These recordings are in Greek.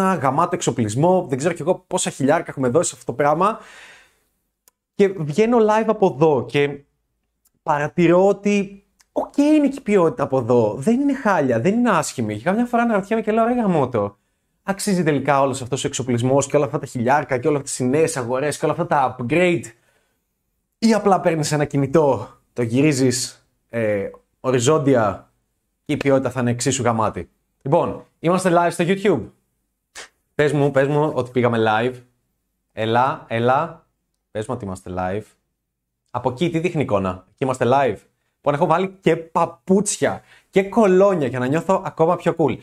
ταυτόχρονα, γαμάτο εξοπλισμό. Δεν ξέρω κι εγώ πόσα χιλιάρικα έχουμε δώσει σε αυτό το πράγμα. Και βγαίνω live από εδώ και παρατηρώ ότι Οκ, είναι και η ποιότητα από εδώ. Δεν είναι χάλια, δεν είναι άσχημη. Και καμιά φορά αναρωτιέμαι και λέω: Ρε γαμώτο, αξίζει τελικά όλος αυτός ο εξοπλισμός και όλα αυτά τα χιλιάρικα και όλες αυτές οι νέες αγορές και όλα αυτά τα upgrade. Ή απλά παίρνεις ένα κινητό, το γυρίζεις ε, οριζόντια και η ποιότητα θα είναι εξίσου γαμάτη. Λοιπόν, είμαστε live στο YouTube. Πες μου, πες μου ότι πήγαμε live. Ελά, ελά. Πες μου ότι είμαστε live. Από εκεί τι δείχνει εικόνα; Εκεί είμαστε live. Λοιπόν, έχω βάλει και παπούτσια και κολόνια για να νιώθω ακόμα πιο cool.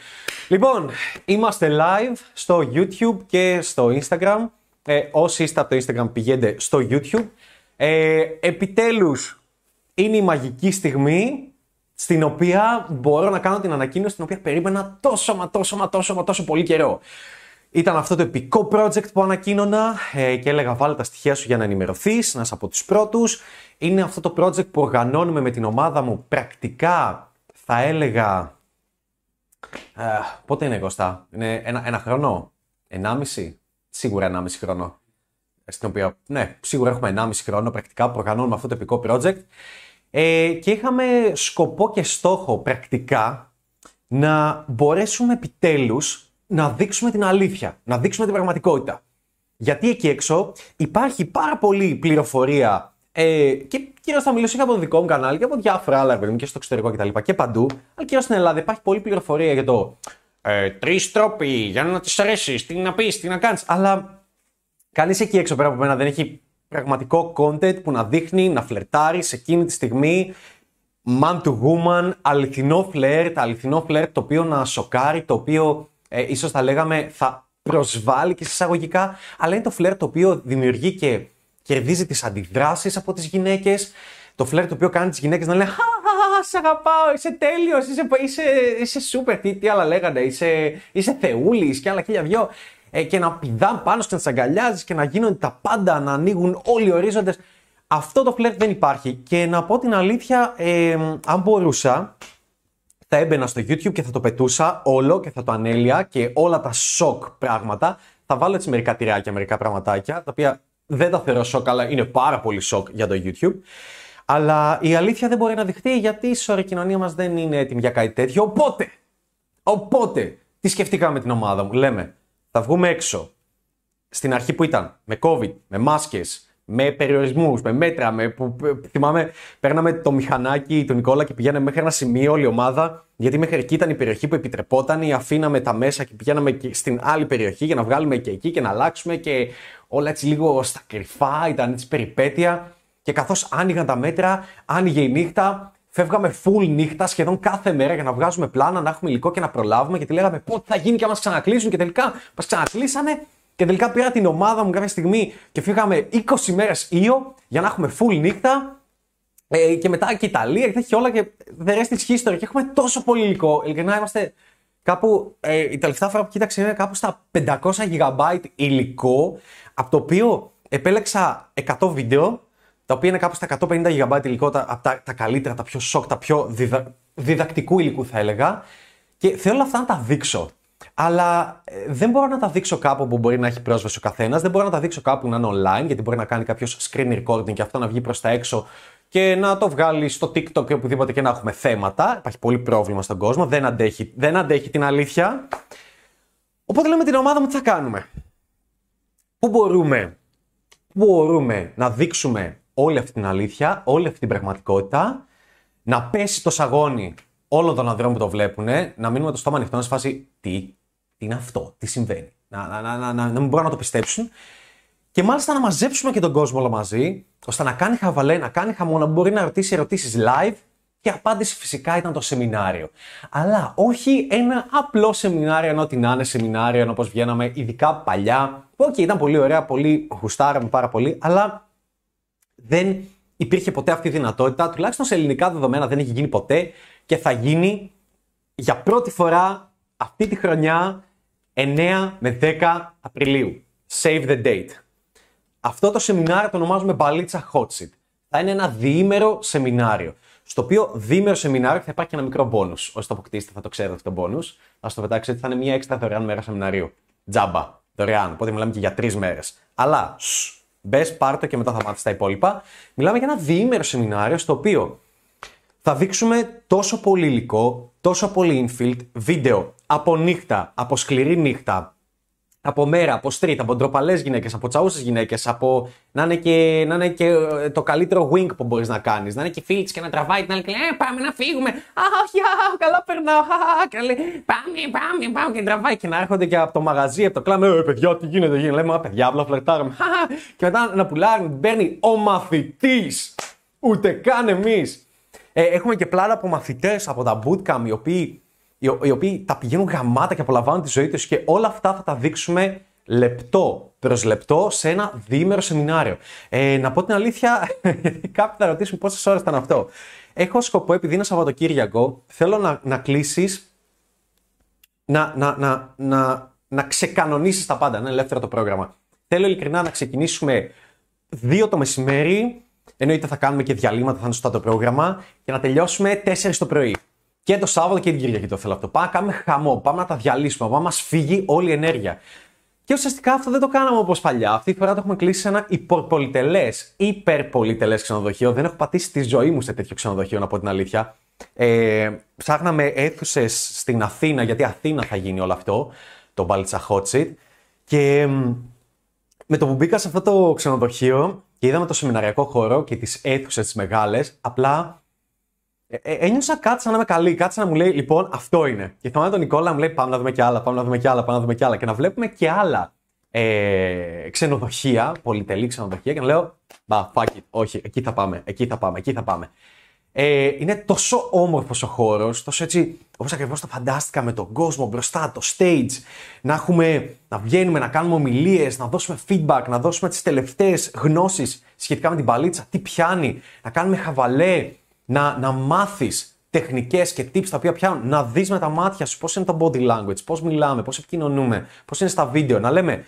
Λοιπόν, είμαστε live στο YouTube και στο Instagram. Ε, όσοι είστε από το Instagram πηγαίνετε στο YouTube. Ε, επιτέλους, είναι η μαγική στιγμή στην οποία μπορώ να κάνω την ανακοίνωση την οποία περίμενα τόσο μα τόσο μα τόσο μα τόσο πολύ καιρό. Ήταν αυτό το επικό project που ανακοίνωνα ε, και έλεγα βάλε τα στοιχεία σου για να ενημερωθείς, να είσαι από τους πρώτους. Είναι αυτό το project που οργανώνουμε με την ομάδα μου πρακτικά θα έλεγα... Ε, πότε είναι Κωστά, είναι ένα, ένα χρόνο, ενάμιση, σίγουρα ενάμιση χρόνο. Στην οποία, ναι, σίγουρα έχουμε ενάμιση χρόνο πρακτικά που οργανώνουμε αυτό το επικό project. Ε, και είχαμε σκοπό και στόχο πρακτικά να μπορέσουμε επιτέλους να δείξουμε την αλήθεια, να δείξουμε την πραγματικότητα. Γιατί εκεί έξω υπάρχει πάρα πολλή πληροφορία ε, και κυρίως θα μιλήσω και από το δικό μου κανάλι και από διάφορα άλλα παιδί και στο εξωτερικό κτλ. Και, και παντού. Αλλά κυρίως στην Ελλάδα υπάρχει πολλή πληροφορία για το ε, τρεις τρόποι για να της αρέσεις, τι να πεις, τι να κάνεις. Αλλά κανείς εκεί έξω πέρα από μένα δεν έχει πραγματικό content που να δείχνει, να φλερτάρει σε εκείνη τη στιγμή man to woman, αληθινό φλερτ, αληθινό φλερτ το οποίο να σοκάρει, το οποίο ε, ίσως θα λέγαμε θα προσβάλλει και εισαγωγικά, αλλά είναι το φλερ το οποίο δημιουργεί και κερδίζει τις αντιδράσεις από τις γυναίκες, το φλερ το οποίο κάνει τις γυναίκες να λένε «Χα, σε αγαπάω, είσαι τέλειος, είσαι, είσαι, είσαι σούπερ, τι, τι άλλα λέγανε, είσαι, είσαι θεούλης και άλλα χίλια δυο» ε, και να πηδά πάνω και να τι αγκαλιάζεις και να γίνονται τα πάντα, να ανοίγουν όλοι οι ορίζοντες. Αυτό το φλερ δεν υπάρχει. Και να πω την αλήθεια, ε, αν μπορούσα, θα έμπαινα στο YouTube και θα το πετούσα όλο και θα το ανέλυα και όλα τα σοκ πράγματα. Θα βάλω έτσι μερικά τυράκια, μερικά πραγματάκια, τα οποία δεν τα θεωρώ σοκ, αλλά είναι πάρα πολύ σοκ για το YouTube. Αλλά η αλήθεια δεν μπορεί να δειχτεί γιατί η σωρή κοινωνία μας δεν είναι έτοιμη για κάτι τέτοιο. Οπότε, οπότε, τι σκεφτήκαμε με την ομάδα μου. Λέμε, θα βγούμε έξω. Στην αρχή που ήταν με COVID, με μάσκες, με περιορισμούς, με μέτρα. Με, που, θυμάμαι, παίρναμε το μηχανάκι του Νικόλα και πηγαίναμε μέχρι ένα σημείο όλη η ομάδα. Γιατί μέχρι εκεί ήταν η περιοχή που επιτρεπόταν, ή αφήναμε τα μέσα και πηγαίναμε και στην άλλη περιοχή για να βγάλουμε και εκεί και να αλλάξουμε και όλα έτσι λίγο στα κρυφά, ήταν έτσι περιπέτεια. Και καθώς άνοιγαν τα μέτρα, άνοιγε η νύχτα, φεύγαμε full νύχτα σχεδόν κάθε μέρα για να βγάζουμε πλάνα, να έχουμε υλικό και να προλάβουμε. Γιατί λέγαμε πότε θα γίνει και μας ξανακλείσουν. Και τελικά μας ξανακλείσανε και τελικά πήρα την ομάδα μου κάποια στιγμή και φύγαμε 20 μέρες ήλιο για να έχουμε full νύχτα. Ε, και μετά και η Ιταλία και όλα και the rest is history. Και έχουμε τόσο πολύ υλικό. Ειλικρινά είμαστε κάπου. Ε, η τελευταία φορά που κοίταξα είναι κάπου στα 500 GB υλικό. Από το οποίο επέλεξα 100 βίντεο. Τα οποία είναι κάπου στα 150 GB υλικό. Τα, από τα, τα καλύτερα, τα πιο σοκ, τα πιο διδα, διδακτικού υλικού θα έλεγα. Και θέλω αυτά να τα δείξω. Αλλά ε, δεν μπορώ να τα δείξω κάπου που μπορεί να έχει πρόσβαση ο καθένας. Δεν μπορώ να τα δείξω κάπου να είναι online, γιατί μπορεί να κάνει κάποιος screen recording και αυτό να βγει προς τα έξω και να το βγάλει στο TikTok ή οπουδήποτε και να έχουμε θέματα. Υπάρχει πολύ πρόβλημα στον κόσμο. Δεν αντέχει, δεν αντέχει την αλήθεια. Οπότε λέμε την ομάδα μου τι θα κάνουμε. Πού μπορούμε, πού μπορούμε να δείξουμε όλη αυτή την αλήθεια, όλη αυτή την πραγματικότητα, να πέσει το σαγόνι όλων των ανδρών που το βλέπουν, να μείνουμε το στόμα ανοιχτό, να σφάσει τι, τι είναι αυτό, τι συμβαίνει. Να, να, να, να, να, να μην μπορούν να το πιστέψουν. Και μάλιστα να μαζέψουμε και τον κόσμο όλο μαζί, ώστε να κάνει χαβαλέ, να κάνει χαμό, να μπορεί να ρωτήσει ερωτήσεις live. Και απάντηση φυσικά ήταν το σεμινάριο. Αλλά όχι ένα απλό σεμινάριο, ενώ την είναι σεμινάριο, ενώ όπω βγαίναμε, ειδικά παλιά. Που okay, ήταν πολύ ωραία, πολύ γουστάραμε πάρα πολύ, αλλά δεν υπήρχε ποτέ αυτή η δυνατότητα. Τουλάχιστον σε ελληνικά δεδομένα δεν έχει γίνει ποτέ και θα γίνει για πρώτη φορά αυτή τη χρονιά 9 με 10 Απριλίου. Save the date. Αυτό το σεμινάριο το ονομάζουμε Μπαλίτσα Hot Seat. Θα είναι ένα διήμερο σεμινάριο. Στο οποίο διήμερο σεμινάριο θα υπάρχει και ένα μικρό bonus. Όσοι το αποκτήσετε θα το ξέρετε αυτό το bonus. Θα το πετάξω ότι θα είναι μια έξτρα δωρεάν μέρα σεμιναρίου. Τζάμπα. Δωρεάν. Οπότε μιλάμε και για τρεις μέρες. Αλλά μπες, πάρ το και μετά θα μάθεις τα υπόλοιπα. Μιλάμε για ένα διήμερο σεμινάριο στο οποίο θα δείξουμε τόσο πολύ υλικό, τόσο πολύ infield, βίντεο από νύχτα, από σκληρή νύχτα, από μέρα, από street, από ντροπαλές γυναίκες, από τσαούσες γυναίκες, από να είναι, και, να είναι και ε, το καλύτερο wing που μπορείς να κάνεις. Να είναι και φίλη και να τραβάει την άλλη και λέει ε, Πάμε να φύγουμε. Αχ, καλά περνάω. Καλέ. Πάμε, πάμε, πάμε. Και τραβάει και να έρχονται και από το μαγαζί, από το κλάμα. Ε, παιδιά, τι γίνεται, γίνεται. Λέμε, παιδιά, απλά φλερτάρουμε. Και μετά να πουλάρουν, την παίρνει ο μαθητής. Ούτε καν εμείς. Ε, έχουμε και πλάνα από μαθητές από τα bootcamp οι οποίοι οι οποίοι τα πηγαίνουν γαμάτα και απολαμβάνουν τη ζωή τους και όλα αυτά θα τα δείξουμε λεπτό προς λεπτό σε ένα διήμερο σεμινάριο. Ε, να πω την αλήθεια, κάποιοι θα ρωτήσουν πόσες ώρες ήταν αυτό. Έχω σκοπό, επειδή είναι Σαββατοκύριακο, θέλω να, να κλείσεις, να, να, να, να, να ξεκανονίσεις τα πάντα. Είναι ελεύθερο το πρόγραμμα. Θέλω ειλικρινά να ξεκινήσουμε δύο το μεσημέρι. Εννοείται θα κάνουμε και διαλύματα, θα είναι στο το πρόγραμμα και να τελειώσουμε 4 το πρωί. Και το Σάββατο και την Κυριακή το θέλω αυτό. Πάμε να κάνουμε χαμό, πάμε να τα διαλύσουμε, πάμε να μας φύγει όλη η ενέργεια. Και ουσιαστικά αυτό δεν το κάναμε όπως παλιά. Αυτή τη φορά το έχουμε κλείσει σε ένα υπερπολιτελές, υπερπολιτελές ξενοδοχείο. Δεν έχω πατήσει τη ζωή μου σε τέτοιο ξενοδοχείο, να πω την αλήθεια. Ε, ψάχναμε αίθουσες στην Αθήνα, γιατί Αθήνα θα γίνει όλο αυτό, το Μπάλτσα Hot Και με το που μπήκα σε αυτό το ξενοδοχείο και είδαμε το σεμιναριακό χώρο και τις αίθουσες τις μεγάλες, απλά ε, ε, ένιωσα κάτι να είμαι καλή. Κάτσα να μου λέει, λοιπόν, αυτό είναι. Και θυμάμαι τον Νικόλα να μου λέει, πάμε να δούμε και άλλα, πάμε να δούμε και άλλα, πάμε να δούμε και άλλα. Και να βλέπουμε και άλλα ε, ξενοδοχεία, πολυτελή ξενοδοχεία, και να λέω, μπα, fuck it, όχι, εκεί θα πάμε, εκεί θα πάμε, εκεί θα πάμε. Ε, είναι τόσο όμορφος ο χώρος, τόσο έτσι, όπως ακριβώς το φαντάστηκα με τον κόσμο μπροστά, το stage, να, έχουμε, να βγαίνουμε, να κάνουμε ομιλίες, να δώσουμε feedback, να δώσουμε τις τελευταίες γνώσεις σχετικά με την παλίτσα, τι πιάνει, να κάνουμε χαβαλέ, να, να μάθεις τεχνικές και tips τα οποία πιάνουν, να δεις με τα μάτια σου πώς είναι το body language, πώς μιλάμε, πώς επικοινωνούμε, πώς είναι στα βίντεο, να λέμε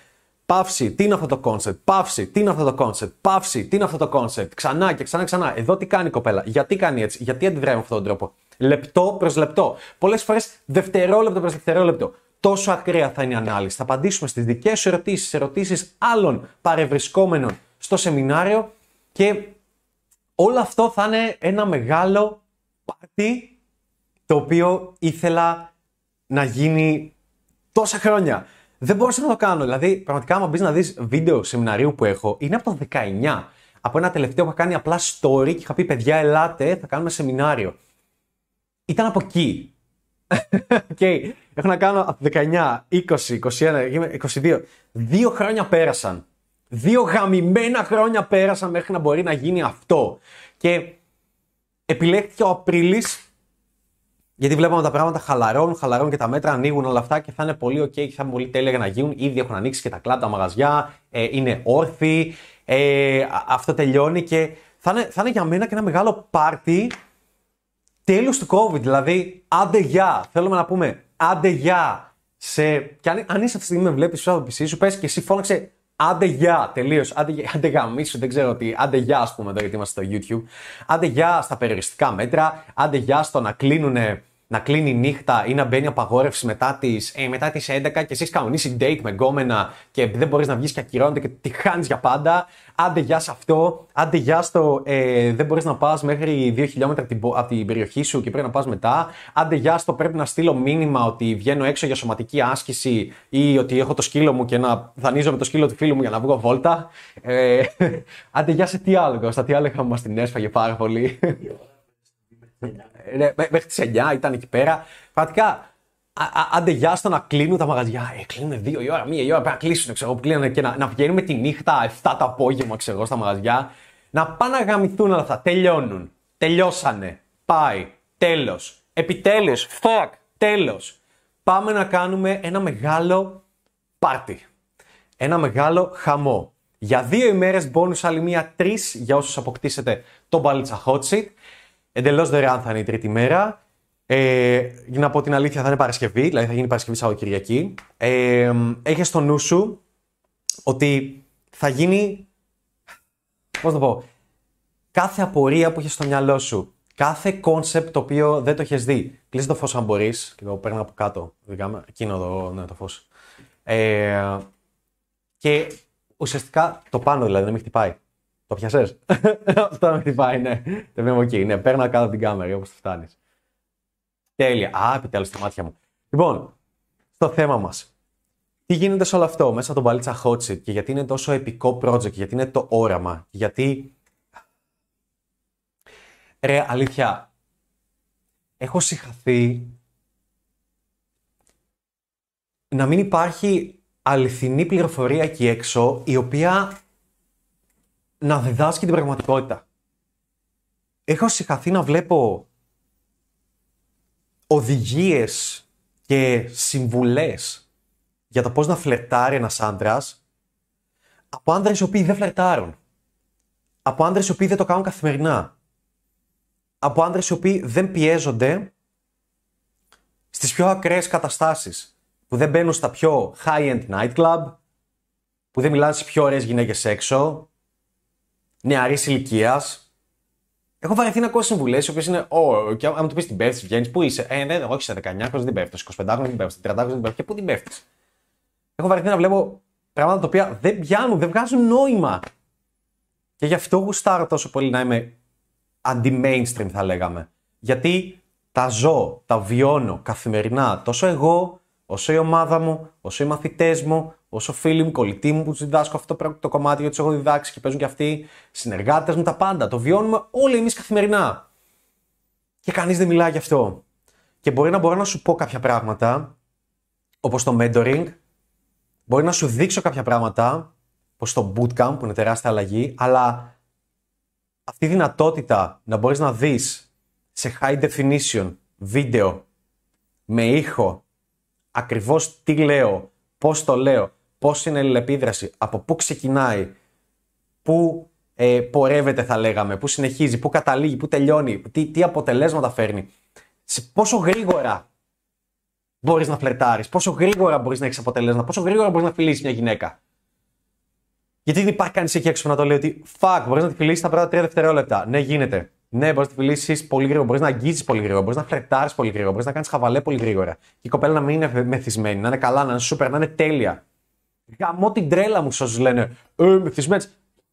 Παύση, τι είναι αυτό το concept; Παύση, τι είναι αυτό το concept; Παύση, τι είναι αυτό το concept; Ξανά και ξανά και ξανά. Εδώ τι κάνει η κοπέλα; Γιατί κάνει έτσι; Γιατί αντιδράει με αυτόν τον τρόπο; Λεπτό προς λεπτό. Πολλές φορές δευτερόλεπτο προς δευτερόλεπτο. Τόσο ακραία θα είναι η ανάλυση. Θα απαντήσουμε στις δικές σου ερωτήσεις, ερωτήσεις άλλων παρευρισκόμενων στο σεμινάριο και όλο αυτό θα είναι ένα μεγάλο πάρτι το οποίο ήθελα να γίνει τόσα χρόνια. Δεν μπορούσα να το κάνω. Δηλαδή, πραγματικά, άμα μπεις να δεις βίντεο σεμιναρίου που έχω, είναι από το 19. Από ένα τελευταίο που είχα κάνει απλά story και είχα πει: Παιδιά, ελάτε, θα κάνουμε σεμινάριο. Ήταν από εκεί. okay. Έχω να κάνω από το 19, 20, 21, 22. Δύο χρόνια πέρασαν. Δύο γαμημένα χρόνια πέρασαν μέχρι να μπορεί να γίνει αυτό. Και επιλέχθηκε ο Απρίλης, γιατί βλέπαμε τα πράγματα χαλαρώνουν, χαλαρώνουν και τα μέτρα ανοίγουν όλα αυτά και θα είναι πολύ OK και θα είναι πολύ τέλεια για να γίνουν. Ήδη έχουν ανοίξει και τα κλαμπ, τα μαγαζιά, ε, είναι όρθιοι. Ε, αυτό τελειώνει και θα είναι, θα είναι για μένα και ένα μεγάλο πάρτι τέλος του COVID. Δηλαδή, άντε γεια. Θέλουμε να πούμε άντε γεια. Σε... Και αν, αν είσαι αυτή τη στιγμή με βλέπεις πίσω από το PC σου, πες και εσύ φώναξε Άντε γεια, τελείως. Άντε, άντε γαμίσου, δεν ξέρω τι. Άντε γεια, ας πούμε, εδώ γιατί είμαστε στο YouTube. Άντε γεια στα περιοριστικά μέτρα. Άντε γεια στο να κλείνουν να κλείνει η νύχτα ή να μπαίνει απαγόρευση μετά τις ε, μετά τις 11 και εσύ κανονίσει date με γκόμενα και δεν μπορείς να βγεις και ακυρώνεται και τη χάνεις για πάντα. Άντε γεια σε αυτό. Άντε γεια στο ε, δεν μπορείς να πας μέχρι 2 χιλιόμετρα από την περιοχή σου και πρέπει να πας μετά. Άντε γεια στο πρέπει να στείλω μήνυμα ότι βγαίνω έξω για σωματική άσκηση ή ότι έχω το σκύλο μου και να δανείζω με το σκύλο του φίλου μου για να βγω βόλτα. Ε, άντε γεια σε τι άλλο, Κώστα, τι άλλο είχαμε μας την έσφαγε πάρα πολύ. Ναι, μέχρι τις 9 ήταν εκεί πέρα. Πραγματικά, άντε γεια στο να κλείνουν τα μαγαζιά. Ε, κλείνουν 2 η ώρα, 1 η ώρα, πρέπει να κλείσουν. Ξέρω, που κλείνουν και να, να βγαίνουμε τη νύχτα 7 το απόγευμα, ξέρω, στα μαγαζιά. Να πάνε να γαμηθούν όλα αυτά. Τελειώνουν. Τελειώσανε. Πάει. Τέλος. Επιτέλους. Fuck. Τέλος. Πάμε να κάνουμε ένα μεγάλο πάρτι. Ένα μεγάλο χαμό. Για δύο ημέρες bonus άλλη μία τρεις για όσους αποκτήσετε το Balitza Hot Seat. Εντελώς δωρεάν θα είναι η τρίτη μέρα. Ε, για να πω την αλήθεια, θα είναι Παρασκευή, δηλαδή θα γίνει Παρασκευή Σαββατοκυριακή. Ε, έχεις στο νου σου ότι θα γίνει. Πώς το πω. Κάθε απορία που έχεις στο μυαλό σου, κάθε concept το οποίο δεν το έχεις δει. Κλείσε το φως αν μπορείς. Και εγώ παίρνω από κάτω. Εκείνο το, ναι, το φως. Ε, και ουσιαστικά το πάνω δηλαδή δεν με χτυπάει. Το 'πιασες. Αυτό με χτυπάει, ναι. Δεν είμαι εκεί. Ναι, παίρνω κάτω από την κάμερα όπως φτάνεις. Τέλεια. Α, επιτέλους στα μάτια μου. Λοιπόν, στο θέμα μας. Τι γίνεται σε όλο αυτό μέσα από τον Παλίτσα Hot και γιατί είναι τόσο επικό project, γιατί είναι το όραμα, γιατί. Ρε, αλήθεια, έχω συγχαθεί να μην υπάρχει αληθινή πληροφορία εκεί έξω η οποία να διδάσκει την πραγματικότητα. Έχω συγχαθεί να βλέπω οδηγίες και συμβουλές για το πώς να φλερτάρει ένας άντρας από άντρες οι οποίοι δεν φλερτάρουν. Από άντρες οι οποίοι δεν το κάνουν καθημερινά. Από άντρες οι οποίοι δεν πιέζονται στις πιο ακραίες καταστάσεις. Που δεν μπαίνουν στα πιο high-end nightclub, που δεν μιλάνε σε πιο ωραίες γυναίκες έξω, νεαρής ηλικίας. Έχω βαρεθεί να ακούω συμβουλές οι οποίες είναι, Ω, και αν του πεις την πέφτει, βγαίνεις, πού είσαι; Ε, ναι, όχι σε 19 χρόνια δεν πέφτει, 25 χρόνια δεν πέφτει, 30 χρόνια δεν πέφτει, και πού την πέφτεις. Έχω βαρεθεί να βλέπω πράγματα τα οποία δεν πιάνουν, δεν βγάζουν νόημα. Και γι' αυτό γουστάρω τόσο πολύ να είμαι αντι-mainstream, θα λέγαμε. Γιατί τα ζω, τα βιώνω καθημερινά τόσο εγώ, όσο η ομάδα μου, όσο οι μαθητές μου, όσο φίλοι μου, κολλητοί μου που του διδάσκω αυτό το κομμάτι γιατί τους έχω διδάξει και παίζουν και αυτοί, συνεργάτες μου, τα πάντα. Το βιώνουμε όλοι εμείς καθημερινά. Και κανείς δεν μιλάει γι' αυτό. Και μπορεί να μπορώ να σου πω κάποια πράγματα, όπως το mentoring, μπορεί να σου δείξω κάποια πράγματα, όπως το bootcamp που είναι τεράστια αλλαγή, αλλά αυτή η δυνατότητα να μπορείς να δεις σε high definition βίντεο με ήχο ακριβώς τι λέω, πώς το λέω, πώς είναι η αλληλεπίδραση, από πού ξεκινάει, πού ε, πορεύεται θα λέγαμε, πού συνεχίζει, πού καταλήγει, πού τελειώνει, τι, τι αποτελέσματα φέρνει. Σε πόσο γρήγορα μπορείς να φλερτάρεις, πόσο γρήγορα μπορείς να έχεις αποτελέσματα, πόσο γρήγορα μπορείς να φιλήσεις μια γυναίκα. Γιατί δεν υπάρχει κανείς εκεί έξω που να το λέει ότι fuck, μπορείς να τη φιλήσεις τα πρώτα 3 δευτερόλεπτα. Ναι, γίνεται. Ναι, μπορείς να τη φιλήσεις πολύ γρήγορα, μπορείς να αγγίζεις πολύ γρήγορα, μπορείς να φλερτάρεις πολύ γρήγορα, μπορείς να κάνεις χαβαλέ πολύ γρήγορα. Και η κοπέλα να μην είναι μεθυσμένη, να είναι καλά, να είναι σούπερ, να είναι τέλεια. Γαμώ την τρέλα μου όσους λένε Ε, μεθυσμένη.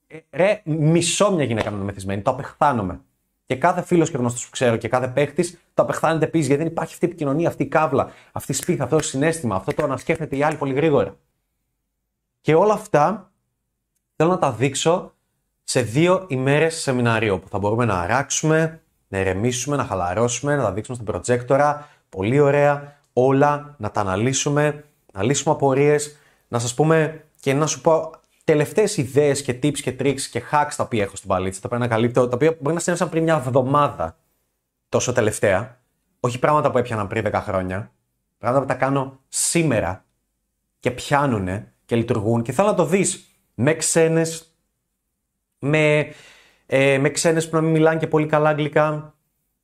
Ε, ρε, μισό μια γυναίκα να είναι μεθυσμένη. Το απεχθάνομαι. Και κάθε φίλος και γνωστός που ξέρω και κάθε παίχτης το απεχθάνεται επίση γιατί δεν υπάρχει αυτή η επικοινωνία, αυτή η κάβλα, αυτή η σπίθα, αυτό το συνέστημα, αυτό το να σκέφτεται η άλλη πολύ γρήγορα. Και όλα αυτά θέλω να τα δείξω σε δύο ημέρες σεμινάριο που θα μπορούμε να αράξουμε, να ηρεμήσουμε, να χαλαρώσουμε, να τα δείξουμε στην προτζέκτορα, πολύ ωραία, όλα, να τα αναλύσουμε, να λύσουμε απορίες, να σας πούμε και να σου πω τελευταίες ιδέες και tips και tricks και hacks τα οποία έχω στην παλίτσα, τα οποία ανακαλύπτω, τα οποία μπορεί να συνέβησαν πριν μια εβδομάδα τόσο τελευταία, όχι πράγματα που έπιανα πριν 10 χρόνια, πράγματα που τα κάνω σήμερα και πιάνουνε και λειτουργούν. Και θέλω να το δεις με ξένες με, ε, με ξένες που να μην μιλάνε και πολύ καλά αγγλικά,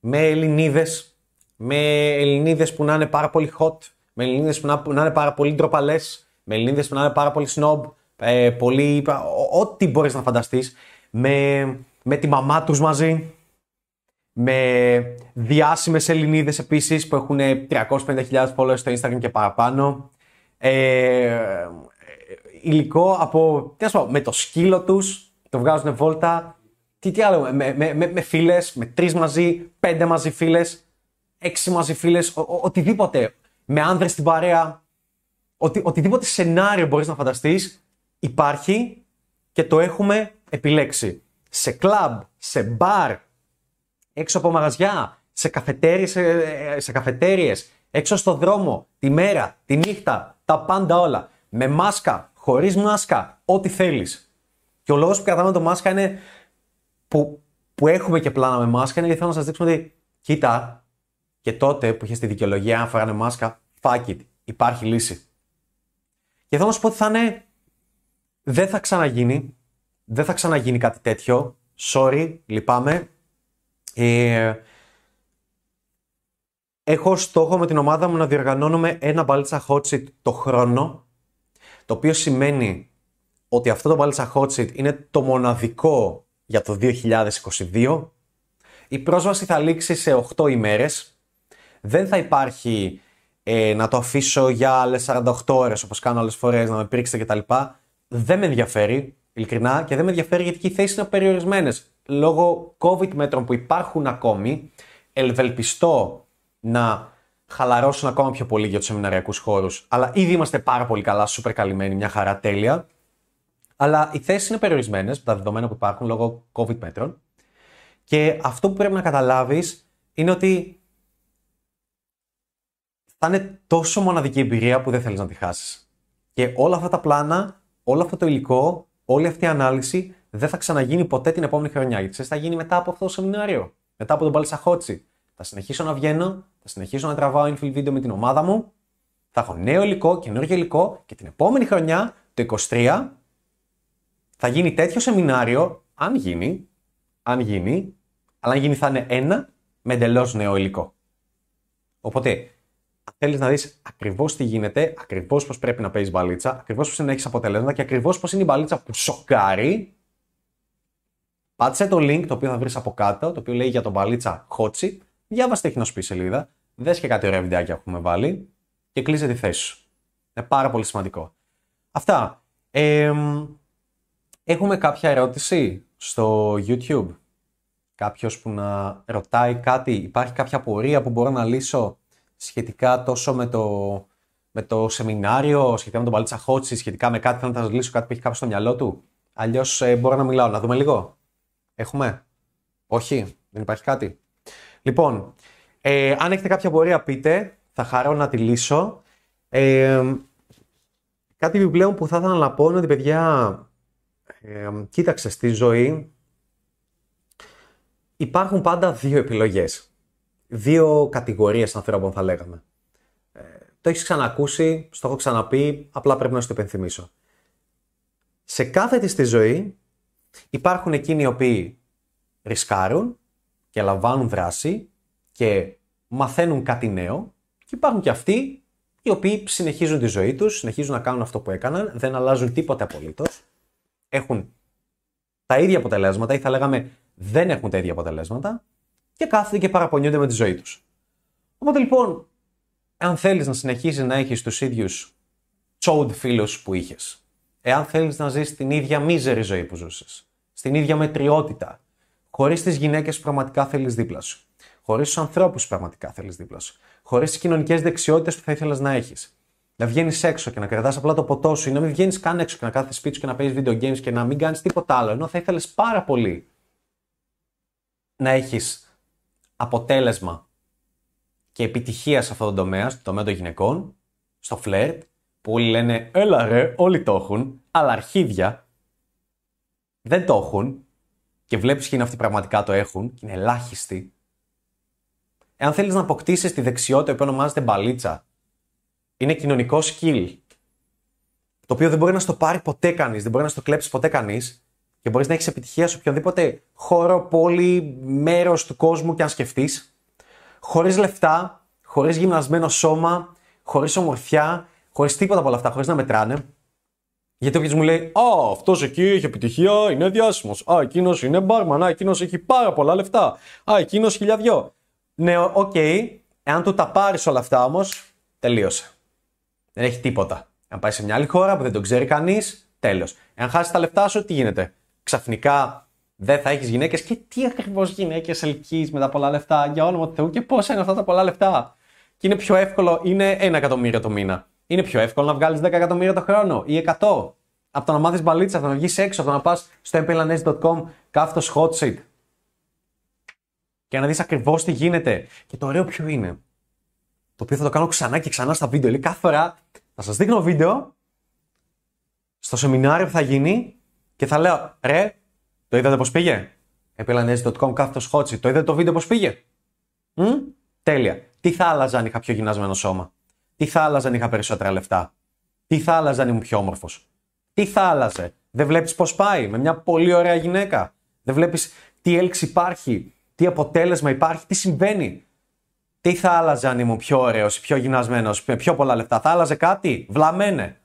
με Ελληνίδες, με Ελληνίδες που να είναι πάρα πολύ hot, με Ελληνίδες που να, είναι πάρα πολύ ντροπαλέ, με Ελληνίδες που να είναι πάρα πολύ snob, ε, πολύ, ό,τι μπορείς να φανταστείς, με, με τη μαμά τους μαζί, με διάσημες Ελληνίδες επίσης που έχουν 350.000 followers στο Instagram και παραπάνω. Ε, υλικό από, τι πω, με το σκύλο τους, το βγάζουν βόλτα. Τι, τι άλλο, με, με, με, με φίλες, με τρεις μαζί, πέντε μαζί φίλες, έξι μαζί φίλες, οτιδήποτε. Με άνδρες στην παρέα. Οτι, οτιδήποτε σενάριο μπορείς να φανταστείς υπάρχει και το έχουμε επιλέξει. Σε κλαμπ, σε μπαρ, έξω από μαγαζιά, σε καφετέριες, σε, σε καφετέριες, έξω στο δρόμο, τη μέρα, τη νύχτα, τα πάντα όλα. Με μάσκα, χωρίς μάσκα, ό,τι θέλεις. Και ο λόγος που κρατάμε το μάσκα είναι. που, που έχουμε και πλάνα με μάσκα είναι γιατί θέλω να σας δείξουμε ότι κοίτα, και τότε που είχες τη δικαιολογία, αν φάγανε μάσκα, fuck it, υπάρχει λύση. Και θέλω να σου πω ότι θα είναι. Δεν θα ξαναγίνει. Δεν θα ξαναγίνει κάτι τέτοιο. Sorry, λυπάμαι. Ε, έχω στόχο με την ομάδα μου να διοργανώνουμε ένα μπαλίτσα hot seat το χρόνο. Το οποίο σημαίνει ότι αυτό το Balsa Hot Seat είναι το μοναδικό για το 2022. Η πρόσβαση θα λήξει σε 8 ημέρες. Δεν θα υπάρχει ε, να το αφήσω για άλλες 48 ώρες όπως κάνω άλλες φορές, να με πρίξετε κτλ. Δεν με ενδιαφέρει, ειλικρινά, και δεν με ενδιαφέρει γιατί οι θέσεις είναι περιορισμένες. Λόγω COVID μέτρων που υπάρχουν ακόμη, ελβελπιστώ να χαλαρώσουν ακόμα πιο πολύ για τους σεμιναριακούς χώρους. Αλλά ήδη είμαστε πάρα πολύ καλά, super καλυμμένοι, μια χαρά τέλεια. Αλλά οι θέσεις είναι περιορισμένες με τα δεδομένα που υπάρχουν λόγω COVID μέτρων. Και αυτό που πρέπει να καταλάβεις είναι ότι θα είναι τόσο μοναδική εμπειρία που δεν θέλεις να τη χάσεις. Και όλα αυτά τα πλάνα, όλο αυτό το υλικό, όλη αυτή η ανάλυση δεν θα ξαναγίνει ποτέ την επόμενη χρονιά. Γιατί θα γίνει μετά από αυτό το σεμινάριο. Μετά από τον Παλισαχότσι. Θα συνεχίσω να βγαίνω, θα συνεχίσω να τραβάω infill βίντεο με την ομάδα μου. Θα έχω νέο υλικό, καινούργιο υλικό και την επόμενη χρονιά, το 23, θα γίνει τέτοιο σεμινάριο, αν γίνει, αν γίνει, αλλά αν γίνει θα είναι ένα με εντελώς νέο υλικό. Οπότε, αν θέλεις να δεις ακριβώς τι γίνεται, ακριβώς πώς πρέπει να παίζεις μπαλίτσα, ακριβώς πώς να έχεις αποτελέσματα και ακριβώς πώς είναι η μπαλίτσα που σοκάρει, πάτσε το link το οποίο θα βρεις από κάτω, το οποίο λέει για τον μπαλίτσα Hotseat, διάβασε τι έχει να σου πει σελίδα, δες και κάτι ωραία βιντεάκια που έχουμε βάλει και κλείσε τη θέση σου. Είναι πάρα πολύ σημαντικό. Αυτά. Ε, έχουμε κάποια ερώτηση στο YouTube; Κάποιος που να ρωτάει κάτι, υπάρχει κάποια πορεία που μπορώ να λύσω σχετικά τόσο με το, με το σεμινάριο, σχετικά με τον Παλίτσα Χότση, σχετικά με κάτι, θέλω να σας λύσω κάτι που έχει κάποιο στο μυαλό του; Αλλιώς ε, μπορώ να μιλάω. Να δούμε λίγο. Έχουμε; Όχι, δεν υπάρχει κάτι; Λοιπόν, ε, αν έχετε κάποια πορεία, πείτε. Θα χαρώ να τη λύσω. Ε, κάτι επιπλέον που θα ήθελα να πω είναι ότι, παιδιά, ε, κοίταξε στη ζωή υπάρχουν πάντα δύο επιλογές. Δύο κατηγορίες ανθρώπων θα λέγαμε. Ε, το έχεις ξανακούσει, στο έχω ξαναπεί, απλά πρέπει να σου το υπενθυμίσω. Σε κάθε της στη ζωή υπάρχουν εκείνοι οι οποίοι ρισκάρουν και λαμβάνουν δράση και μαθαίνουν κάτι νέο και υπάρχουν και αυτοί οι οποίοι συνεχίζουν τη ζωή τους, συνεχίζουν να κάνουν αυτό που έκαναν, δεν αλλάζουν τίποτε απολύτως, έχουν τα ίδια αποτελέσματα ή θα λέγαμε δεν έχουν τα ίδια αποτελέσματα και κάθονται και παραπονιούνται με τη ζωή τους. Οπότε λοιπόν, αν θέλεις να συνεχίσεις να έχεις τους ίδιους τσόντ φίλους που είχες, εάν θέλεις να ζεις την ίδια μίζερη ζωή που ζούσες, στην ίδια μετριότητα, χωρίς τις γυναίκες που πραγματικά θέλεις δίπλα σου, χωρίς τους ανθρώπους που πραγματικά θέλεις δίπλα σου, χωρίς τις κοινωνικές δεξιότητες που θα ήθελες να έχεις, να βγαίνεις έξω και να κρατάς απλά το ποτό σου ή να μην βγαίνεις καν έξω και να κάθεσαι σπίτι σου και να παίζεις video games και να μην κάνεις τίποτα άλλο, ενώ θα ήθελες πάρα πολύ να έχεις αποτέλεσμα και επιτυχία σε αυτό το τομέα, στο τομέα των γυναικών, στο φλερτ, που όλοι λένε έλα ρε, όλοι το έχουν, αλλά αρχίδια δεν το έχουν και βλέπεις ποιοι είναι αυτοί πραγματικά το έχουν και είναι ελάχιστοι. Εάν θέλεις να αποκτήσεις τη δεξιότητα που ονομάζεται μπαλίτσα, είναι κοινωνικό skill, το οποίο δεν μπορεί να στο πάρει ποτέ κανείς, δεν μπορεί να στο κλέψει ποτέ κανείς, και μπορείς να έχεις επιτυχία σε οποιονδήποτε χώρο, πόλη, μέρος του κόσμου και αν σκεφτείς, χωρίς λεφτά, χωρίς γυμνασμένο σώμα, χωρίς ομορφιά, χωρίς τίποτα από όλα αυτά, χωρίς να μετράνε. Γιατί όποιο μου λέει, Α, αυτός εκεί έχει επιτυχία, είναι διάσημος. Α, εκείνος είναι μπάρμαν. Α, εκείνος έχει πάρα πολλά λεφτά. Α, εκείνος χίλια δυο. Ναι, OK. Okay. Εάν του τα πάρεις όλα αυτά όμως, τελείωσε. Δεν έχει τίποτα. Αν πάει σε μια άλλη χώρα που δεν τον ξέρει κανείς, τέλος. Εάν χάσεις τα λεφτά σου, τι γίνεται; Ξαφνικά δεν θα έχεις γυναίκες και τι ακριβώς γυναίκες ελκύεις με τα πολλά λεφτά, για όνομα του Θεού και πώς είναι αυτά τα πολλά λεφτά; Και είναι πιο εύκολο, είναι ένα εκατομμύριο το μήνα. Είναι πιο εύκολο να βγάλεις 10 εκατομμύρια το χρόνο ή 100. Από το να μάθεις μπαλίτσα, από το να βγεις έξω, από το να πας στο mplanes.com κάθετος hot seat. Και να δεις ακριβώς τι γίνεται. Και το ωραίο ποιο είναι; Το οποίο θα το κάνω ξανά και ξανά στα βίντεο. Δηλαδή κάθε φορά θα σας δείχνω βίντεο στο σεμινάριο που θα γίνει και θα λέω, ρε, το είδατε πώς πήγε; Επιλανέζι.com κάθετος χότσι. Το είδατε το βίντεο πώς πήγε; Μ; Τέλεια. Τι θα άλλαζα αν είχα πιο γυμνασμένο σώμα; Τι θα άλλαζα αν είχα περισσότερα λεφτά; Τι θα άλλαζα αν ήμουν πιο όμορφος; Τι θα άλλαζε; Δεν βλέπεις πώς πάει; Με μια πολύ ωραία γυναίκα. Δεν βλέπεις τι έλξη υπάρχει; Τι αποτέλεσμα υπάρχει; Τι συμβαίνει; Τι θα άλλαζε αν ήμουν πιο ωραίος, πιο γυμνασμένος, με πιο πολλά λεφτά. Θα άλλαζε κάτι; Βλαμένε.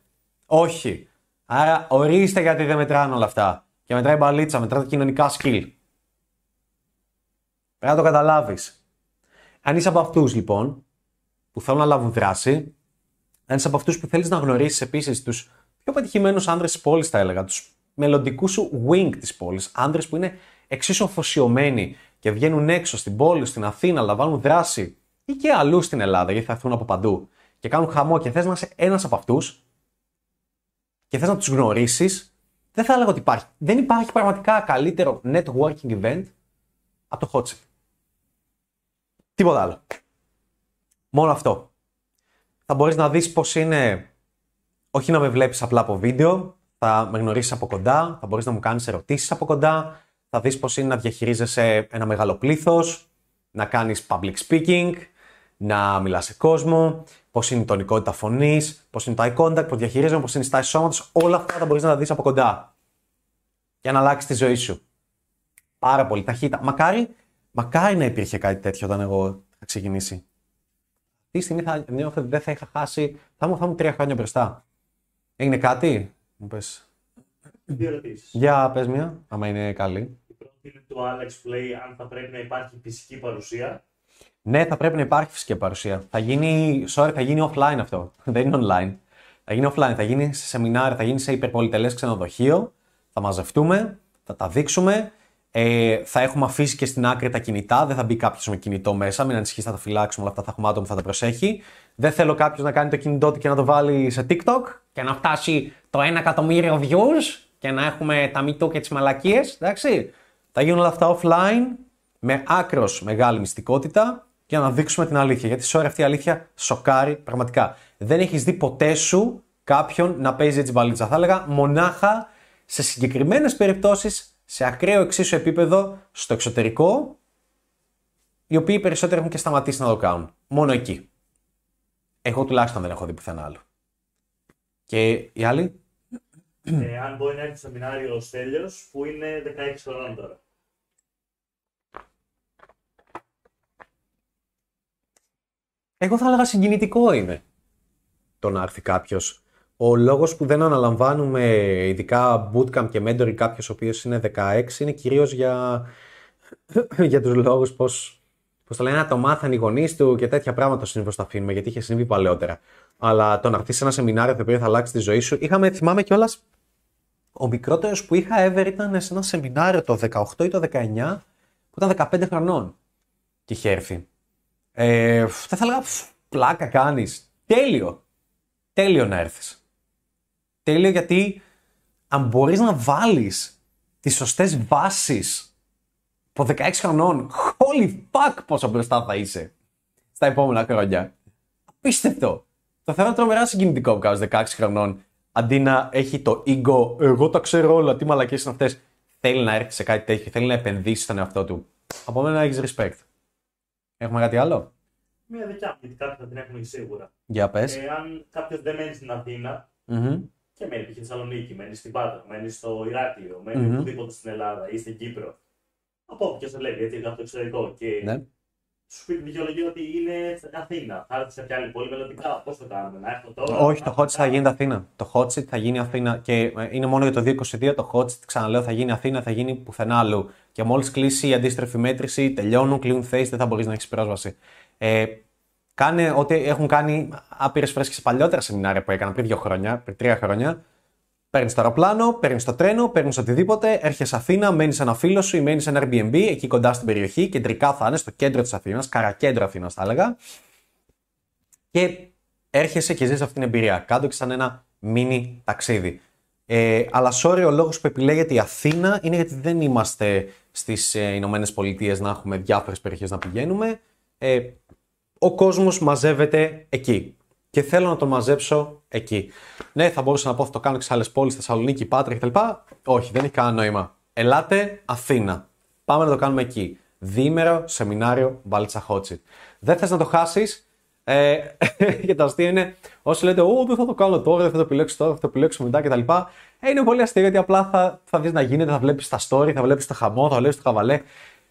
Όχι. Άρα ορίστε γιατί δεν μετράνε όλα αυτά. Και μετράει μπαλίτσα, μετράει τα κοινωνικά skill. Πρέπει να το καταλάβεις. Αν είσαι από αυτούς λοιπόν, που θέλουν να λάβουν δράση. Ένα από αυτούς που θέλεις να γνωρίσεις επίσης τους πιο πετυχημένους άνδρες της πόλης, θα έλεγα. Τους μελλοντικούς σου wing της πόλης. Άνδρες που είναι εξίσου αφοσιωμένοι και βγαίνουν έξω στην πόλη, στην Αθήνα, λαμβάνουν δράση ή και αλλού στην Ελλάδα, γιατί θα έρθουν από παντού και κάνουν χαμό και θες να είσαι ένας από αυτούς και θες να τους γνωρίσεις, δεν θα έλεγα ότι υπάρχει. Δεν υπάρχει πραγματικά καλύτερο networking event από το Hot Τίποτα άλλο. Μόνο αυτό. Θα μπορείς να δεις πώς είναι, όχι να με βλέπεις απλά από βίντεο, θα με γνωρίσεις από κοντά, θα μπορείς να μου κάνεις ερωτήσεις από κοντά, θα δεις πώς είναι να διαχειρίζεσαι ένα μεγάλο πλήθος, να κάνεις public speaking, να μιλάς σε κόσμο, πώς είναι η τονικότητα φωνής, πώς είναι το eye contact, πώς διαχειρίζομαι, πώς είναι η στάση σώματος, όλα αυτά θα μπορείς να τα δεις από κοντά. Για να αλλάξεις τη ζωή σου. Πάρα πολύ ταχύτητα. Μακάρι, μακάρι να υπήρχε κάτι τέτοιο όταν εγώ θα ξεκινήσει. Τι στιγμή θα νιώθω ότι δεν θα είχα χάσει, θα μου, θα μου τρία χρόνια μπροστά. Έγινε κάτι, μου πες. Δύο ερωτήσεις. Για πες μία, άμα είναι καλή. Η πρώτη είναι του Alex που λέει αν θα πρέπει να υπάρχει φυσική παρουσία. Ναι, θα πρέπει να υπάρχει φυσική παρουσία. Θα γίνει, sorry, θα γίνει offline αυτό. Δεν είναι online. Θα γίνει offline, θα γίνει σε σεμινάρια, θα γίνει σε υπερπολιτελές ξενοδοχείο. Θα μαζευτούμε, θα τα δείξουμε. Ε, θα έχουμε αφήσει και στην άκρη τα κινητά. Δεν θα μπει κάποιος με κινητό μέσα. Μην ανησυχείς, θα το φυλάξουμε όλα αυτά. Θα έχουμε άτομο που θα τα προσέχει. Δεν θέλω κάποιος να κάνει το κινητό του και να το βάλει σε TikTok και να φτάσει το 1 εκατομμύριο views και να έχουμε τα μητού και τις μαλακίες. Εντάξει. Θα γίνουν όλα αυτά offline με άκρος μεγάλη μυστικότητα για να δείξουμε την αλήθεια. Γιατί σε αυτή η αλήθεια σοκάρει πραγματικά. Δεν έχεις δει ποτέ σου κάποιον να παίζει έτσι μπαλίτσα. Θα έλεγα μονάχα σε συγκεκριμένες περιπτώσεις, σε ακραίο εξίσου επίπεδο, στο εξωτερικό, οι οποίοι περισσότεροι έχουν και σταματήσει να το κάνουν. Μόνο εκεί. Εγώ τουλάχιστον δεν έχω δει πουθενά άλλο. Και οι άλλοι; Ε, αν μπορεί να έρθει στο σεμινάριο ο Στέλιος που είναι 16 χρονών τώρα. Εγώ θα έλεγα συγκινητικό είναι το να έρθει κάποιος. Ο λόγος που δεν αναλαμβάνουμε ειδικά bootcamp και mentoring κάποιος ο οποίος είναι 16 είναι κυρίως για, για τους λόγους πώς πώς το λένε, να το μάθαν οι γονείς του και τέτοια πράγματα συνήθως τα αφήνουμε γιατί είχε συμβεί παλαιότερα. Αλλά το να έρθεις σε ένα σεμινάριο το οποίο θα αλλάξει τη ζωή σου. Είχαμε, θυμάμαι κιόλας, ο μικρότερος που είχα ever ήταν σε ένα σεμινάριο το 18 ή το 19 που ήταν 15 χρονών και είχε έρθει. Ε, δεν θα έλεγα πλάκα κάνεις. Τέλειο. Τέλειο να έρθεις. Τέλειο γιατί αν μπορείς να βάλεις τις σωστές βάσεις από 16 χρονών, holy fuck πόσο μπροστά θα είσαι στα επόμενα χρόνια. Απίστευτο. Το θεωρώ τρομερά συγκινητικό που κάνεις 16 χρονών αντί να έχει το ego, εγώ τα ξέρω όλα, τι μαλακές είναι αυτές. Θέλει να έρθει σε κάτι τέτοιο, θέλει να επενδύσει στον εαυτό του. Από μένα έχεις respect. Έχουμε κάτι άλλο; Μία δικιά μου, γιατί κάποιοι θα την έχουν σίγουρα. Για πες. Ε, αν κάποιος δεν μένει στην αθηνα και μένει π.χ. στη Θεσσαλονίκη, μένει στην Πάτρα, μένει στο Ηράκλειο, μένει οπουδήποτε στην Ελλάδα ή στην Κύπρο. Από όπου και σε λέει, έτσι, από το εξωτερικό. Και Ναι. Σου πει τη δικαιολογία ότι είναι στην Αθήνα. Θα έρθεις σε ποια άλλη πόλη μελλοντικά. Πώς το κάνουμε, να έρθω τώρα; Όχι, να το hot seat θα πάω. γίνει Αθήνα. Το hot seat θα γίνει Αθήνα και ε, είναι μόνο για το 2022. Το hot seat, ξαναλέω, θα γίνει Αθήνα, θα γίνει πουθενά αλλού. Και μόλις κλείσει η αντίστροφη μέτρηση, τελειώνουν, κλείνουν θέσει, δεν θα μπορείς να έχεις πρόσβαση. Ε, κάνε ό,τι έχουν κάνει άπειρες φορέ και σε παλιότερα σεμινάρια που έκανα πριν δύο χρόνια, πριν τρία χρόνια. Παίρνεις το αεροπλάνο, παίρνεις το τρένο, παίρνεις οτιδήποτε, έρχεσαι Αθήνα, μένεις ένα φίλο σου ή μένεις σε ένα Airbnb εκεί κοντά στην περιοχή. Κεντρικά θα είναι, στο κέντρο της Αθήνας, καρακέντρο Αθήνας θα έλεγα. Και έρχεσαι και ζεις αυτή την εμπειρία. Κάτω και σαν ένα μίνι ταξίδι. Ε, αλλά sorry, ο λόγος που επιλέγεται η Αθήνα είναι γιατί δεν είμαστε στις ε, Ηνωμένες Πολιτείες να έχουμε διάφορες περιοχές να πηγαίνουμε. Ε, ο κόσμος μαζεύεται εκεί. Και θέλω να τον μαζέψω εκεί. Ναι, θα μπορούσα να πω θα το κάνω και σε άλλες πόλεις, Θεσσαλονίκη, Πάτρα κτλ. Όχι, δεν έχει κανένα νόημα. Ελάτε Αθήνα. Πάμε να το κάνουμε εκεί. Διήμερο σεμινάριο Μπάλτσα Χότσι. Δεν θες να το χάσεις; Ε, και το αστείο είναι, όσοι λέτε, Ω, δεν θα το κάνω τώρα, δεν θα το επιλέξω τώρα, θα το επιλέξω μετά κτλ. Ε, είναι πολύ αστείο γιατί απλά θα, θα δεις να γίνεται, θα βλέπεις τα story, θα βλέπεις το χαμό, θα βλέπεις το χαβαλέ.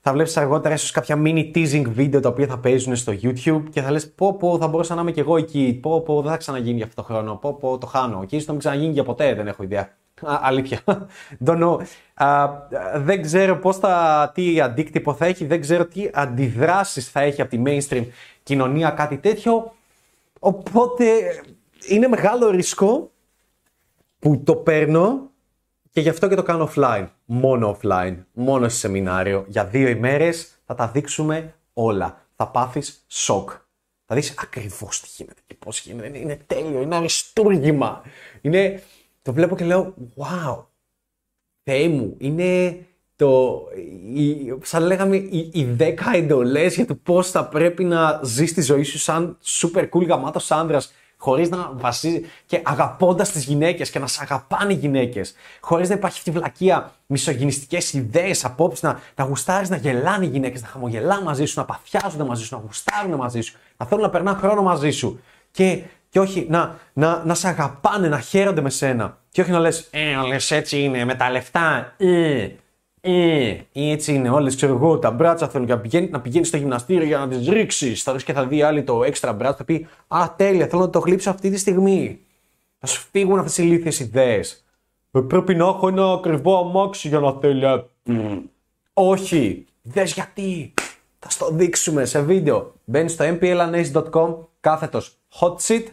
Θα βλέπεις αργότερα ίσως κάποια mini teasing βίντεο τα οποία θα παίζουν στο YouTube και θα λες: Πω, πω, θα μπορούσα να είμαι κι εγώ εκεί. Πω, πω, δεν θα ξαναγίνει για αυτό το χρόνο. Πω, πω, το χάνω. Και ίσως να μην ξαναγίνει για ποτέ, δεν έχω ιδέα. Α, αλήθεια. Don't know. Α, δεν ξέρω πώς θα, τι αντίκτυπο θα έχει, δεν ξέρω τι αντιδράσεις θα έχει από τη mainstream κοινωνία κάτι τέτοιο. Οπότε είναι μεγάλο ρίσκο που το παίρνω και γι' αυτό και το κάνω offline. Μόνο offline. Μόνο σε σεμινάριο. Για δύο ημέρες θα τα δείξουμε όλα. Θα πάθεις σοκ. Θα δεις ακριβώς τι γίνεται και πώς γίνεται. Είναι, είναι τέλειο, είναι αριστούργημα. Είναι... Το βλέπω και λέω, wow, Θεέ μου, είναι το, η, σαν λέγαμε, οι, οι 10 εντολές για το πώς θα πρέπει να ζεις τη ζωή σου σαν super cool γαμάτος άνδρας χωρίς να βασίζει και αγαπώντας τις γυναίκες και να σε αγαπάνε οι γυναίκες, χωρίς να υπάρχει αυτή η βλακεία, μισογυνιστικέ ιδέες, απόψεις, να, να γουστάρεις να γελάνε οι γυναίκες, να χαμογελάνε μαζί σου, να παθιάζονται μαζί σου, να γουστάρουν μαζί σου, να θέλουν να περνάνε χρόνο μαζί σου. Και, και όχι να, να, να σε αγαπάνε, να χαίρονται με σένα. Και όχι να λες, Ε, λες έτσι είναι, με τα λεφτά. Ε, ε, ή έτσι είναι όλες, ξέρω εγώ, τα μπράτσα θέλουν να πηγαίνει, να πηγαίνει στο γυμναστήριο για να τις ρίξει. Θα δει και θα δει άλλη το έξτρα μπράτσο, θα πει Α, τέλεια, θέλω να το γλύψω αυτή τη στιγμή. Θα σου φύγουν αυτές οι ηλίθιε ιδέες. Ε, πρέπει να έχω ένα ακριβό αμάξι για να θέλει. Mm. Όχι, δες γιατί. Θα στο δείξουμε σε βίντεο. Μπαίνεις στο mplanes.com κάθετος hot seat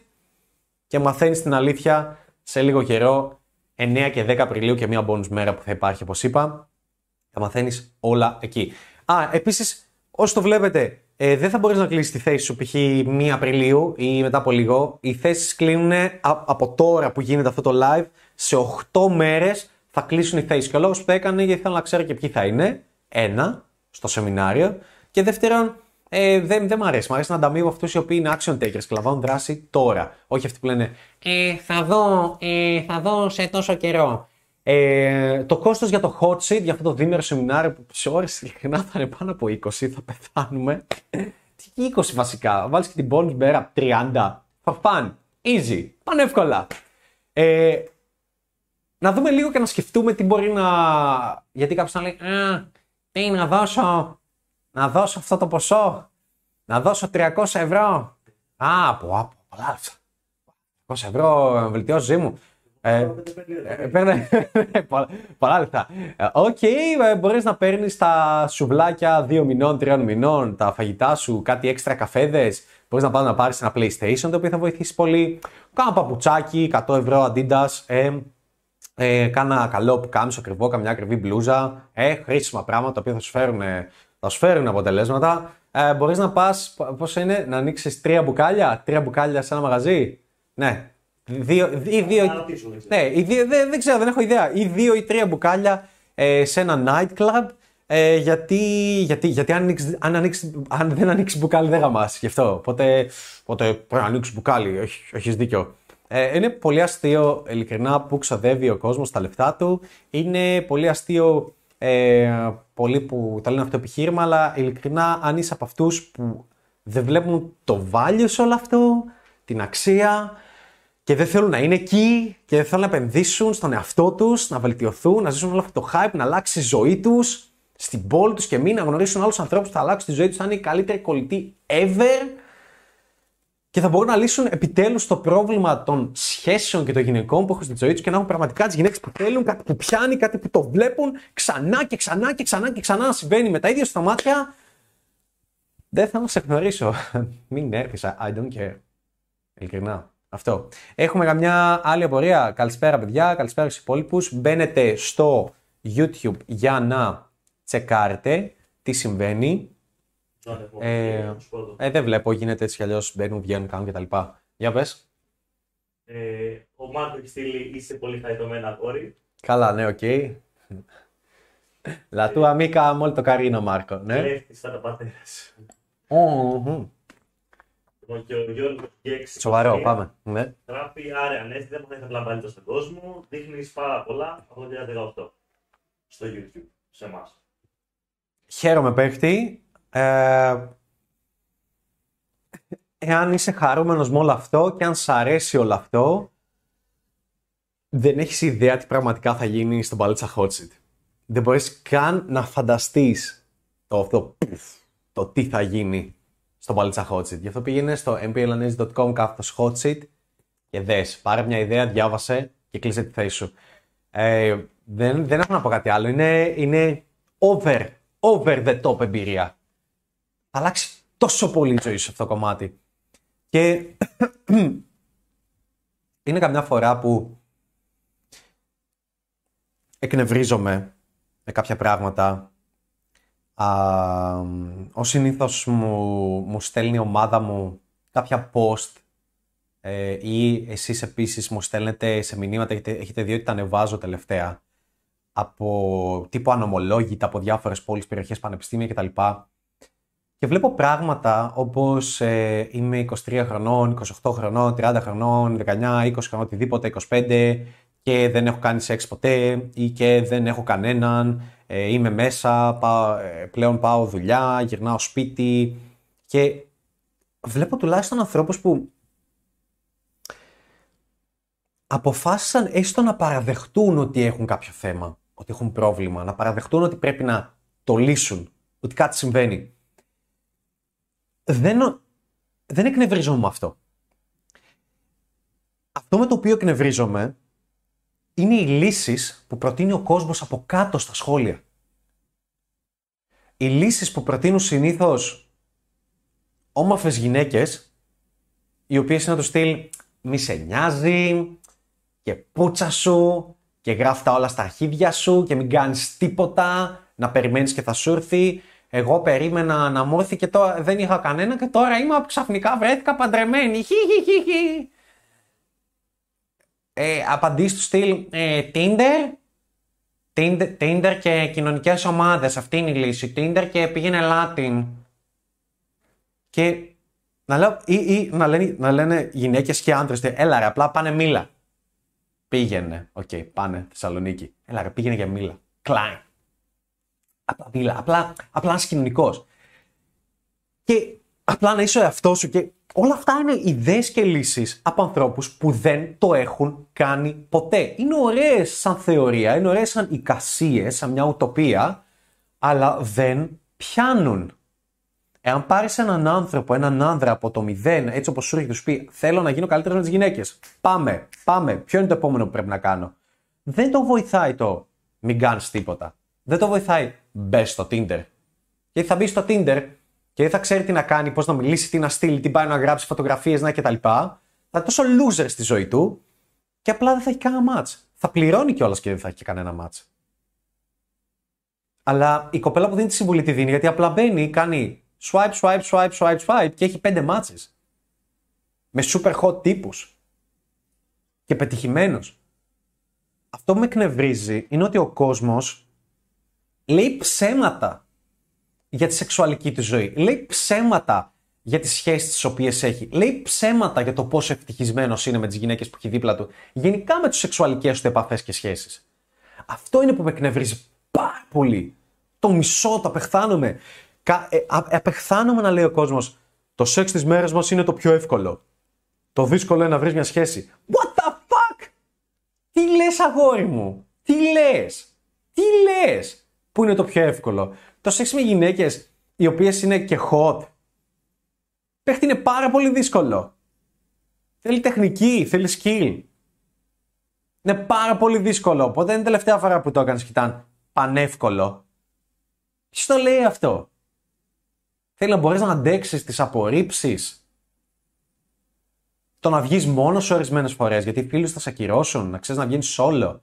και μαθαίνεις την αλήθεια σε λίγο καιρό. 9 και 10 Απριλίου και μία bonus μέρα που θα υπάρχει, όπως είπα. Θα μαθαίνεις όλα εκεί. Α, επίσης, όσοι το βλέπετε, ε, δεν θα μπορείς να κλείσεις τη θέση σου π.χ. 1 Απριλίου ή μετά από λίγο. Οι θέσεις κλείνουν από τώρα που γίνεται αυτό το live. Σε 8 μέρες θα κλείσουν οι θέσεις. Και ο λόγος που το έκανε γιατί θέλω να ξέρω και ποιοι θα είναι. Ένα, στο σεμινάριο. Και δεύτερον, ε, δεν, δεν μου αρέσει. Μου αρέσει να ανταμείβω αυτούς οι οποίοι είναι action takers και λαμβάνουν δράση τώρα. Όχι αυτοί που λένε ε, θα, δω, ε, θα δω σε τόσο καιρό. Ε, το κόστος για το hot seat, για αυτό το δίμερο σεμινάριο που σε ώρες ειλικρινά θα είναι πάνω από 20, θα πεθάνουμε. Τι 20 βασικά, βάλεις και την bonus μπέρα 30, θα fun, easy, πανεύκολα. Ε, να δούμε λίγο και να σκεφτούμε τι μπορεί να... Γιατί κάποιος να λέει, α, τι να δώσω, να δώσω αυτό το ποσό, να δώσω 300 ευρώ. Α, από, από, πολλά λεφτά. 300 ευρώ βελτιώσεις ζωή μου. Ε, Παίρνει πολλά λεφτά. Ε, οκ, ε, μπορείς να παίρνεις τα σουβλάκια δύο μηνών, τριών μηνών, τα φαγητά σου, κάτι έξτρα καφέδες. Μπορείς να πάει να πάρεις ένα PlayStation το οποίο θα βοηθήσει πολύ. Κάνα παπουτσάκι, 100 ευρώ Adidas. Ε, ε, κάνα καλό που κάμισο ακριβό, καμιά ακριβή μπλούζα. Ε, χρήσιμα πράγματα τα οποία θα σου φέρουν, θα σου φέρουν αποτελέσματα. Ε, μπορείς να πας, πώς είναι, να ανοίξεις τρία μπουκάλια, τρία μπουκάλια σε ένα μαγαζί; Ναι, Δύο, ή δύο, ναι, ή δύο, δεν, δεν ξέρω, δεν έχω ιδέα. Ή δύο ή τρία μπουκάλια ε, σε ένα nightclub. Ε, γιατί, γιατί, γιατί αν, ανοίξεις, αν, ανοίξεις, αν δεν ανοίξεις μπουκάλι δεν γαμάς γι' αυτό. Οπότε, οπότε πρέπει να ανοίξεις μπουκάλι, έχει έχεις δίκιο. Ε, είναι πολύ αστείο ειλικρινά που ξοδεύει ο κόσμος τα λεφτά του. Είναι πολύ αστείο ε, πολλοί που τα λένε αυτό το επιχείρημα, αλλά ειλικρινά αν είσαι από αυτούς που δεν βλέπουν το value σε όλο αυτό, την αξία, και δεν θέλουν να είναι εκεί και δεν θέλουν να επενδύσουν στον εαυτό τους, να βελτιωθούν, να ζήσουν όλο αυτό το hype, να αλλάξει η ζωή τους, στην πόλη τους και μην να γνωρίσουν άλλους ανθρώπους που θα αλλάξουν τη ζωή τους, θα είναι η καλύτερη κολλητή ever και θα μπορούν να λύσουν επιτέλους το πρόβλημα των σχέσεων και των γυναικών που έχουν στη ζωή τους και να έχουν πραγματικά τις γυναίκες που θέλουν, κάτι που πιάνει, κάτι που το βλέπουν ξανά και ξανά και ξανά και ξανά να συμβαίνει με τα ίδια στα μάτια. Δεν θα σε γνωρίσω. Μην έρθεις, I don't care. Ειλικρινά. Αυτό. Έχουμε καμιά άλλη απορία. Καλησπέρα, παιδιά. Καλησπέρα στους υπόλοιπους. Μπαίνετε στο YouTube για να τσεκάρετε τι συμβαίνει. Ε, ε, δεν βλέπω, γίνεται έτσι κι αλλιώς. Μπαίνουν, βγαίνουν, κάνουν κτλ. Για πες. Ε, ο Μάρκος έχει στείλει είσαι πολύ χαριτωμένα αγόρι. Καλά, ναι, οκ. Okay. Λατού αμίκα μόλι το καρίνο, Μάρκο. Ναι. Κλέφτη σαν τα πατέρας Λοιπόν, και ο Γιώργος Γκέξ. Σοβαρό, πάμε. Ναι. Γράφει άρε ανέστη, δεν θα ήθελα να στον κόσμο. Δείχνεις πάρα πολλά από το 2018 στο YouTube, σε εμάς. Χαίρομαι, παίχτη. Ε, εάν είσαι χαρούμενος με όλο αυτό και αν σ' αρέσει όλο αυτό, δεν έχεις ιδέα τι πραγματικά θα γίνει στον Παλίτσα Hot Seat. Δεν μπορείς καν να φανταστείς το αυτό, το τι θα γίνει στο Παλίτσα Hot Seat. Γι' αυτό πήγαινε στο mplanalysis.com κάθετος hot seat και δες. Πάρε μια ιδέα, διάβασε και κλείσε τη θέση σου. Ε, δεν, δεν έχω να πω κάτι άλλο. Είναι, είναι over, over the top εμπειρία. Θα αλλάξει τόσο πολύ η ζωή σου αυτό το κομμάτι. Και είναι καμιά φορά που εκνευρίζομαι με κάποια πράγματα. Α, ο συνήθως μου, μου στέλνει η ομάδα μου κάποια post ε, ή εσείς επίσης μου στέλνετε σε μηνύματα, έχετε, έχετε δει ότι τα ανεβάζω τελευταία από τύπου ανομολόγητα από διάφορες πόλεις, περιοχές, πανεπιστήμια κτλ. Και βλέπω πράγματα όπως ε, είμαι 23 χρονών, 28 χρονών, 30 χρονών, 19, 20 χρονών, οτιδήποτε, 25 και δεν έχω κάνει σεξ ποτέ ή και δεν έχω κανέναν, ε, είμαι μέσα, ε, πλέον πάω δουλειά, γυρνάω σπίτι και βλέπω τουλάχιστον ανθρώπους που αποφάσισαν έστω να παραδεχτούν ότι έχουν κάποιο θέμα, ότι έχουν πρόβλημα, να παραδεχτούν ότι πρέπει να το λύσουν, ότι κάτι συμβαίνει. Δεν, δεν εκνευρίζομαι με αυτό. Αυτό με το οποίο εκνευρίζομαι είναι οι λύσεις που προτείνει ο κόσμος από κάτω στα σχόλια. Οι λύσεις που προτείνουν συνήθως όμορφες γυναίκες, οι οποίες είναι το στυλ μη σε νοιάζει και πούτσα σου και γράφει τα όλα στα αρχίδια σου και μην κάνεις τίποτα, να περιμένεις και θα σου έρθει. Εγώ περίμενα να μου έρθει και τώρα δεν είχα κανένα και τώρα είμαι ξαφνικά βρέθηκα παντρεμένη. Χι, χι, χι, χι ε, απαντήσεις του στυλ ε, Tinder, Tinder, Tinder και κοινωνικές ομάδες, αυτή είναι η λύση. Tinder και πήγαινε Latin. Και να, λέω, ή, ή να, λένε, να λένε γυναίκες και άντρες, έλα ρε, απλά πάνε μίλα. Πήγαινε, OK, okay, πάνε Θεσσαλονίκη. Έλα ρε, πήγαινε για μίλα. Κλάιν. Απλά μίλα, απλά, απλά είσαι κοινωνικός. Και απλά να είσαι ο εαυτός σου και όλα αυτά είναι ιδέες και λύσεις από ανθρώπους που δεν το έχουν κάνει ποτέ. Είναι ωραίες σαν θεωρία, είναι ωραίες σαν εικασίες, σαν μια ουτοπία, αλλά δεν πιάνουν. Εάν πάρεις έναν άνθρωπο, έναν άνδρα από το μηδέν, έτσι όπως σου έρχεται, τους πει: Θέλω να γίνω καλύτερος με τις γυναίκες. Πάμε, πάμε. Ποιο είναι το επόμενο που πρέπει να κάνω; Δεν το βοηθάει το μην κάνεις τίποτα. Δεν το βοηθάει μπες στο Tinder. Γιατί θα μπεις στο Tinder και δεν θα ξέρει τι να κάνει, πώς να μιλήσει, τι να στείλει, τι πάει να γράψει φωτογραφίες, να κτλ. Θα είναι τόσο loser στη ζωή του και απλά δεν θα έχει κανένα match. Θα πληρώνει κιόλας και δεν θα έχει κανένα match. Αλλά η κοπέλα που δίνει τη συμβουλή τη δίνει γιατί απλά μπαίνει, κάνει swipe, swipe, swipe, swipe, swipe και έχει πέντε matches. Με super hot τύπους. Και πετυχημένους. Αυτό που με εκνευρίζει είναι ότι ο κόσμος λέει ψέματα για τη σεξουαλική του ζωή. Λέει ψέματα για τις σχέσεις τις οποίες έχει. Λέει ψέματα για το πόσο ευτυχισμένος είναι με τις γυναίκες που έχει δίπλα του. Γενικά με τις σεξουαλικές του επαφές και σχέσεις. Αυτό είναι που με εκνευρίζει πάρα πολύ. Το μισό, το απεχθάνομαι. Ε, απεχθάνομαι να λέει ο κόσμος, το σεξ της μέρας μας είναι το πιο εύκολο. Το δύσκολο είναι να βρεις μια σχέση. What the fuck! Τι λες, αγόρι μου! Τι λες! Τι λες! Πού είναι το πιο εύκολο; Το σεξ με γυναίκες οι οποίες είναι και hot. Παίχτη είναι πάρα πολύ δύσκολο. Θέλει τεχνική, θέλει skill. Είναι πάρα πολύ δύσκολο. Οπότε είναι η τελευταία φορά που το έκανες και ήταν πανεύκολο. Ποιο το λέει αυτό. Θέλει να μπορείς να αντέξεις τις απορρίψεις. Το να βγεις μόνος σου ορισμένες φορές γιατί οι φίλους θα σε ακυρώσουν, να ξέρεις να βγαίνεις solo.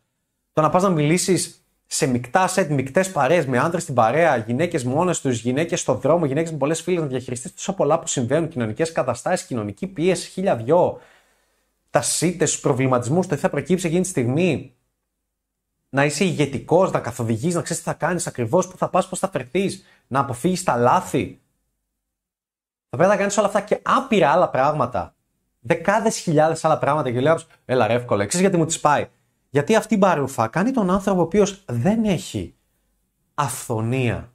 Το να πας να μιλήσεις σε μεικτά σετ, μεικτές παρέες με άντρε στην παρέα, γυναίκες μόνες τους, γυναίκες στο δρόμο, γυναίκες με πολλές φίλες, να διαχειριστείς τόσα πολλά που συμβαίνουν, κοινωνικές καταστάσεις, κοινωνική πίεση, χίλια δυο, τα σύτε, τους προβληματισμούς, το τι θα προκύψει εκείνη τη στιγμή. Να είσαι ηγετικός, να καθοδηγείς, να ξέρεις τι θα κάνεις ακριβώς, πού θα πας, πώς θα φερθείς, να αποφύγεις τα λάθη. Θα πρέπει να κάνεις όλα αυτά και άπειρα άλλα πράγματα. Δεκάδες χιλιάδες άλλα πράγματα και λέω, Έλα, ρε, εύκολα. Ξέρεις γιατί μου τις πάει; Γιατί αυτή η μπαρούφα κάνει τον άνθρωπο ο οποίος δεν έχει αυθονία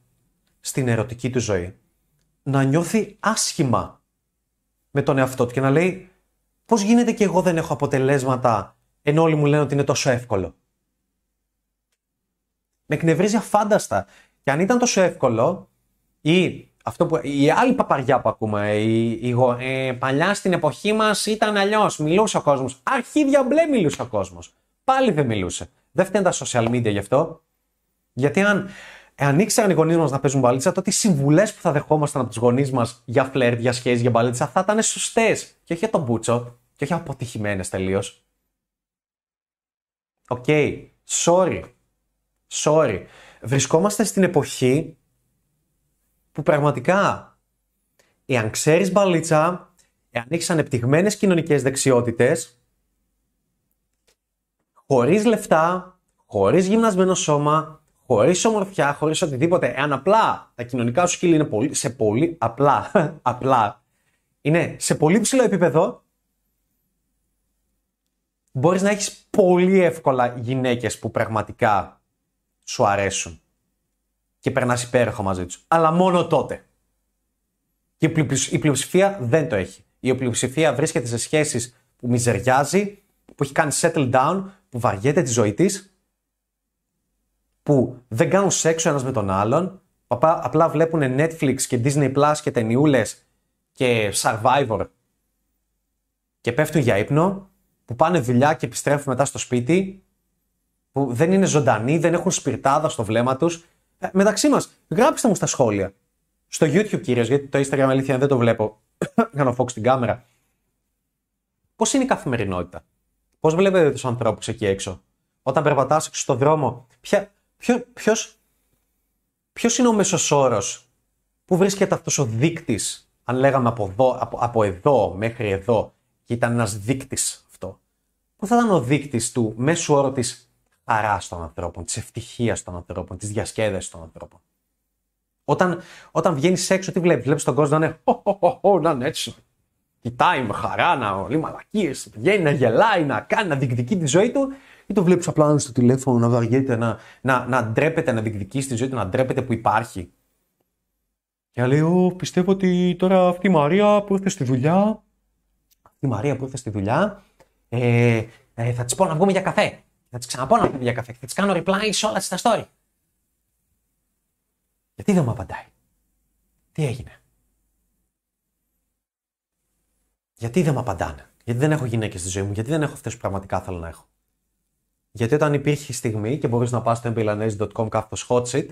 στην ερωτική του ζωή να νιώθει άσχημα με τον εαυτό του και να λέει πώς γίνεται και εγώ δεν έχω αποτελέσματα ενώ όλοι μου λένε ότι είναι τόσο εύκολο; Με εκνευρίζει αφάνταστα. Και αν ήταν τόσο εύκολο ή αυτό που, η άλλη παπαριά που ακούμε, η, η, ε, παλιά στην εποχή μας ήταν αλλιώς, μιλούσε ο κόσμος, αρχίδια μπλε μιλούσε ο κόσμος. Πάλι δεν μιλούσε. Δεν φταίνουν τα social media γι' αυτό. Γιατί αν Εάν ήξεραν οι γονείς μας να παίζουν μπαλίτσα, τότε οι συμβουλές που θα δεχόμασταν από τους γονείς μας για φλερτ, για σχέσει, για μπαλίτσα θα ήταν σωστές. Και όχι για τον μπούτσο, και όχι αποτυχημένες τελείως. OK. Okay. Sorry. Sorry. Βρισκόμαστε στην εποχή που πραγματικά, εάν ξέρεις μπαλίτσα, εάν έχεις ανεπτυγμένες κοινωνικές δεξιότητες, χωρίς λεφτά, χωρίς γυμνασμένο σώμα, χωρίς ομορφιά, χωρίς οτιδήποτε, εάν απλά τα κοινωνικά σου skills είναι πολύ, σε πολύ απλά, απλά, είναι σε πολύ ψηλό επίπεδο, μπορείς να έχεις πολύ εύκολα γυναίκες που πραγματικά σου αρέσουν και περνάς υπέροχα μαζί τους. Αλλά μόνο τότε. Και η πλειοψηφία δεν το έχει. Η πλειοψηφία βρίσκεται σε σχέσεις που μιζεριάζει, που έχει κάνει settle down, που βαριέται τη ζωή της που δεν κάνουν σεξ ο ένας με τον άλλον, απλά βλέπουν Netflix και Disney Plus και ταινιούλες και Survivor και πέφτουν για ύπνο, που πάνε δουλειά και επιστρέφουν μετά στο σπίτι, που δεν είναι ζωντανοί, δεν έχουν σπιρτάδα στο βλέμμα τους. Ε, μεταξύ μας, γράψτε μου στα σχόλια. Στο YouTube κυρίως, γιατί το Instagram αλήθεια δεν το βλέπω. Κάνω focus στην κάμερα. Πώς είναι η καθημερινότητα; Πώς βλέπετε τους ανθρώπους εκεί έξω; Όταν περπατάς στο δρόμο, ποια, Ποιο, ποιος, ποιος είναι ο μέσος όρος, πού βρίσκεται αυτός ο δείκτης, αν λέγαμε από εδώ, από, από εδώ μέχρι εδώ και ήταν ένας δείκτης αυτό. Πού θα ήταν ο δείκτης του μέσου όρου της χαράς των ανθρώπων, της ευτυχίας των ανθρώπων, της διασκέδασης των ανθρώπων; Όταν, όταν βγαίνεις έξω, τι βλέπεις, βλέπεις τον κόσμο να είναι. να είναι έτσι. Κοιτάει με χαρά, να λέει μαλακίες, βγαίνει να γελάει, να κάνει, να διεκδικεί τη ζωή του ή το βλέπεις απλά στο τηλέφωνο να βαριέται, να, να, να ντρέπεται, να διεκδικήσει τη ζωή του, να ντρέπεται που υπάρχει. Και να λέει, πιστεύω ότι τώρα αυτή η Μαρία που ήρθε στη δουλειά, αυτή η Μαρία που ήρθε στη δουλειά, ε, ε, θα της πω να βγούμε για καφέ. Θα της ξαναπώ να βγούμε για καφέ. Θα της κάνω reply σε όλα τα story. Γιατί δεν μου απαντάει. Τι έγινε. Γιατί δεν μου απαντάνε; Γιατί δεν έχω γυναίκες στη ζωή μου; Γιατί δεν έχω αυτές που πραγματικά θέλω να έχω; Γιατί όταν υπήρχε στιγμή και μπορείς να πας στο mpilanese.com κάθετος hot seat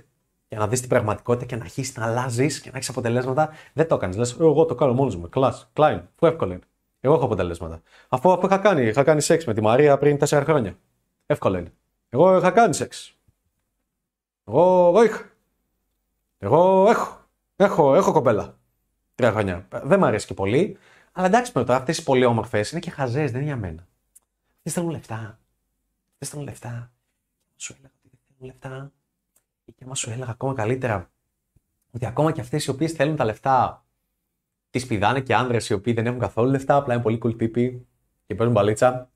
για να δεις την πραγματικότητα και να αρχίσεις να αλλάζεις και να έχεις αποτελέσματα, δεν το έκανες. Λες, εγώ το κάνω μόνος μου. Κλάσ, κλάιν, που εύκολο είναι. Εγώ έχω αποτελέσματα. Αφού αυτό είχα κάνει, είχα κάνει σεξ με τη Μαρία πριν 4 χρόνια. Εύκολο είναι. Εγώ είχα κάνει σεξ. Εγώ, εγώ είχα. Εγώ έχω. Έχω, έχω κοπέλα. Τρία χρόνια. Δεν μου αρέσει και πολύ. Αλλά εντάξει με τώρα, αυτές οι πολύ όμορφες είναι και χαζές, δεν είναι για μένα. Τι θέλουν λεφτά δεν θέλουν λεφτά. Σου έλεγα ότι δεν θέλουν λεφτά. Ή και άμα σου έλεγα ακόμα καλύτερα ότι ακόμα και αυτές οι οποίες θέλουν τα λεφτά τις πηδάνε και άνδρες οι οποίοι δεν έχουν καθόλου λεφτά, απλά είναι πολύ cool τύποι και παίρνουν μπαλίτσα.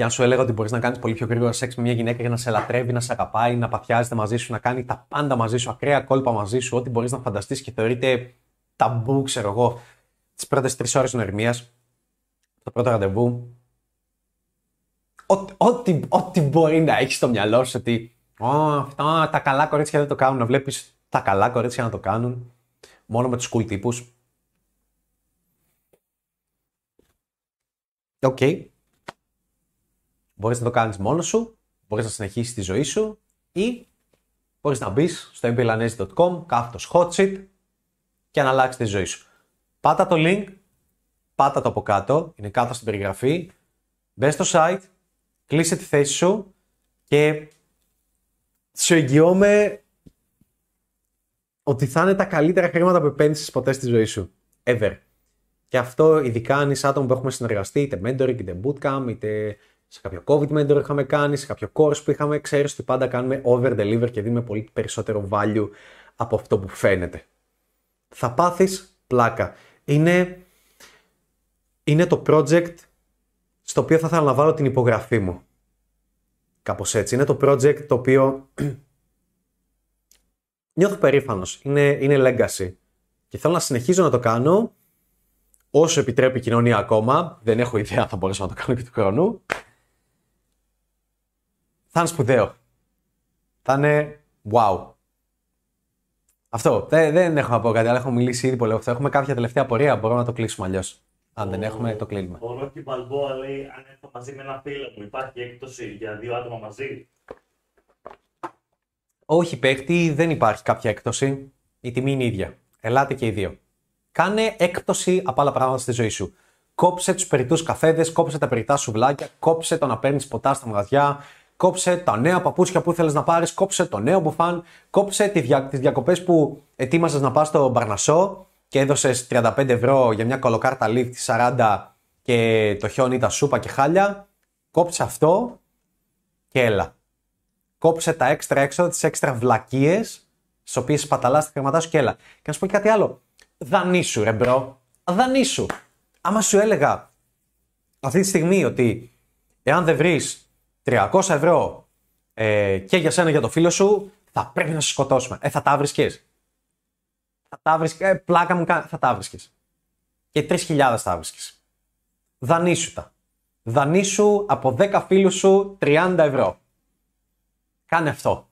Και αν σου έλεγα ότι μπορείς να κάνεις πολύ πιο γρήγορα σεξ με μια γυναίκα για να σε λατρεύει, να σε αγαπάει, να παθιάζεται μαζί σου, να κάνει τα πάντα μαζί σου, ακραία κόλπα μαζί σου, ό,τι μπορείς να φανταστείς και θεωρείται ταμπού, ξέρω εγώ, τις πρώτες τρεις ώρες νοερμία, το πρώτο ραντεβού, ό,τι, ό,τι μπορεί να έχεις στο μυαλό σου ότι αυτά τα καλά κορίτσια δεν το κάνουν, να βλέπεις τα καλά κορίτσια να το κάνουν μόνο με τους cool τύπους. OK. Okay. Μπορείς να το κάνεις μόνος σου, μπορείς να συνεχίσεις τη ζωή σου ή μπορείς να μπεις στο mpalitsa.com, κάθετος hot seat και να αλλάξεις τη ζωή σου. Πάτα το link, πάτα το από κάτω, είναι κάτω στην περιγραφή. Μπες στο site, κλείσε τη θέση σου και σου εγγυώμαι ότι θα είναι τα καλύτερα χρήματα που επένδυσες ποτέ στη ζωή σου. Ever. Και αυτό ειδικά αν είσαι άτομο που έχουμε συνεργαστεί, είτε mentoring, είτε bootcamp, είτε σε κάποιο COVID mentor είχαμε κάνει, σε κάποιο course που είχαμε, ξέρεις ότι πάντα κάνουμε over deliver και δίνουμε πολύ περισσότερο value από αυτό που φαίνεται. Θα πάθεις πλάκα είναι, είναι το project στο οποίο θα ήθελα να βάλω την υπογραφή μου. Κάπως έτσι. Είναι το project το οποίο νιώθω περήφανος. Είναι, είναι legacy. Και θέλω να συνεχίζω να το κάνω όσο επιτρέπει η κοινωνία ακόμα. Δεν έχω ιδέα αν θα μπορέσω να το κάνω και του χρόνου. Θα είναι σπουδαίο. Θα είναι wow. Αυτό. Δεν, δεν έχω να πω κάτι, αλλά έχω μιλήσει ήδη πολύ αυτό. Έχουμε κάποια τελευταία πορεία, μπορούμε να το κλείσουμε αλλιώς. Αν δεν Ο- έχουμε, το κλείνουμε. Ο Ρόκι Μπαλμπόα λέει: Αν έρθω μαζί με ένα φίλο μου, υπάρχει έκπτωση για δύο άτομα μαζί; Όχι, παίχτη, δεν υπάρχει κάποια έκπτωση. Η τιμή είναι ίδια. Ελάτε και οι δύο. Κάνε έκπτωση από άλλα πράγματα στη ζωή σου. Κόψε τους περιττούς καφέδες, κόψε τα περιττά σουβλάκια, κόψε το να παίρνεις ποτά στα μαγαζιά, κόψε τα νέα παπούτσια που ήθελες να πάρεις, κόψε το νέο μπουφάν, κόψε τι δια, τις διακοπές που ετοίμαζες να πας στο Μπαρνασό και έδωσες 35 ευρώ για μια κολοκάρτα lift 40 και το χιόνι ήταν σούπα και χάλια. Κόψε αυτό και έλα κόψε τα έξτρα έξοδα, τις έξτρα βλακίες, στις οποίες σπαταλάς τα χρήματά σου και έλα. Και να σου πω και κάτι άλλο. Δανείσου, ρε bro. Δανείσου. Άμα σου έλεγα αυτή τη στιγμή ότι εάν δεν βρεις 300 ευρώ ε, και για σένα για το φίλο σου, θα πρέπει να σε σκοτώσουμε. Ε, θα τα βρίσκες. Θα τα βρίσκες. Ε, πλάκα μου κάνεις. Θα τα βρίσκες. Και 3.000 θα βρίσκε. Δανείσου τα. Δανείσου από 10 φίλους σου 30 ευρώ. Κάνε αυτό.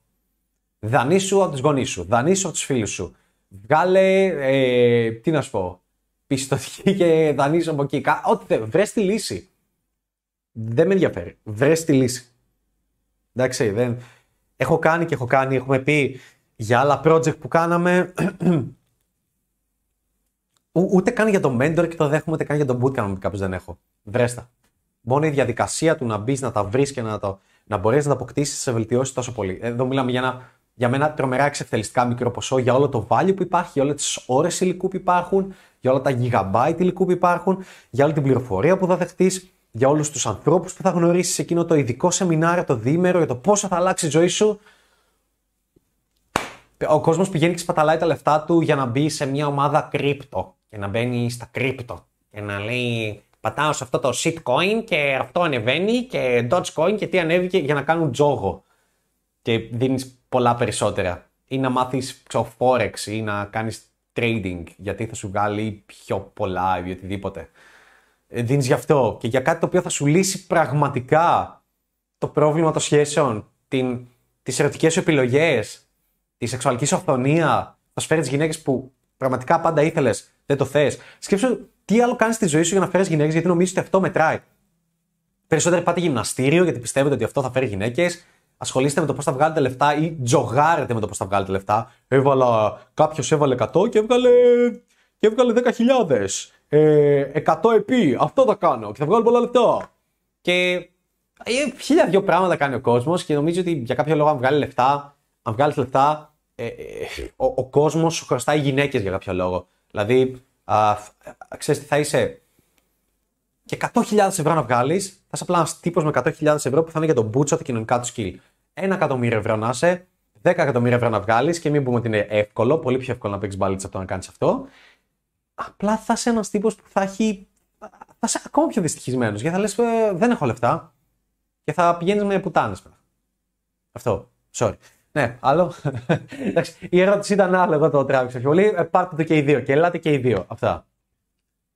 Δανείσου από τους γονείς σου. Δανείσου από τους φίλους σου. Βγάλε. Ε, τι να σου πω. Πιστοτική και δανείσου από εκεί. Κα- Ό,τι θε. Βρες τη λύση. Δεν με ενδιαφέρει. Βρες τη λύση. Εντάξει, δεν. Έχω κάνει και έχω κάνει. Έχουμε πει για άλλα project που κάναμε. Ού- ούτε καν για το mentor και το δέχομαι, ούτε καν για το bootcamp που κάποιο δεν έχω. Βρέστα. Μόνο η διαδικασία του να μπεις, να τα βρεις και να, το, να μπορέσει να τα αποκτήσεις σε βελτιώσεις τόσο πολύ. Εδώ μιλάμε για ένα για μένα τρομερά εξευθελιστικά μικρό ποσό για όλο το value που υπάρχει, για όλες τις ώρες υλικού που υπάρχουν, για όλα τα gigabyte υλικού που υπάρχουν, για όλη την πληροφορία που θα δεχτείς, για όλους τους ανθρώπους που θα γνωρίσεις σε εκείνο το ειδικό σεμινάριο, το διήμερο, για το πόσο θα αλλάξει η ζωή σου. Ο κόσμος πηγαίνει και σπαταλάει τα λεφτά του για να μπει σε μια ομάδα κρύπτο και να μπαίνει στα κρύπτο και να λέει πατάω σε αυτό το shitcoin και αυτό ανεβαίνει και dogecoin και τι ανέβηκε για να κάνουν τζόγο και δίνεις πολλά περισσότερα ή να μάθεις ξέρω, forex ή να κάνεις trading γιατί θα σου βγάλει πιο πολλά ή οτιδήποτε. Ε, Δίνεις γι' αυτό και για κάτι το οποίο θα σου λύσει πραγματικά το πρόβλημα των σχέσεων, την, τις ερωτικές σου επιλογές, τη σεξουαλική σου αυθονία, θα σου φέρει γυναίκες που πραγματικά πάντα ήθελες, δεν το θες. Σκέψου τι άλλο κάνεις στη ζωή σου για να φέρεις γυναίκες, γιατί νομίζεις ότι αυτό μετράει. Περισσότεροι πάτε γυμναστήριο γιατί πιστεύετε ότι αυτό θα φέρει γυναίκες. Ασχολείστε με το πώς θα βγάλετε λεφτά ή τζογάρετε με το πώς θα βγάλετε λεφτά. Έβαλα, κάποιος έβαλε 100 και έβγαλε, και έβγαλε 10.000. Ε, 100 επί. Αυτό θα κάνω και θα βγάλω πολλά λεφτά. Και ε, χίλια δυο πράγματα κάνει ο κόσμος και νομίζω ότι για κάποιο λόγο, αν βγάλεις λεφτά, αν βγάλεις λεφτά, ε, ε, ο, ο κόσμος σου χρωστάει γυναίκες για κάποιο λόγο. Δηλαδή, α, ξέρεις τι θα είσαι. Και 100.000 ευρώ να βγάλεις, θα είσαι απλά ένας τύπος με 100.000 ευρώ που θα είναι για τον μπούτσο τα κοινωνικά του skill. Ένα εκατομμύριο ευρώ να είσαι, 10 εκατομμύρια ευρώ να βγάλεις και μην πούμε ότι είναι εύκολο, πολύ πιο εύκολο να παίξεις μπαλίτσα από το να κάνεις αυτό. Απλά θα είσαι ένας τύπος που θα έχει. θα είσαι ακόμα πιο δυστυχισμένος. Γιατί θα λες, δεν έχω λεφτά. Και θα πηγαίνεις με πουτάνες μετά. Αυτό. Sorry. Ναι, άλλο. Εντάξει, η ερώτηση ήταν άλλο, εγώ το τράβηξα πιο πολύ. Ε, πάρτε το και οι δύο και ελάτε και οι δύο. Αυτά.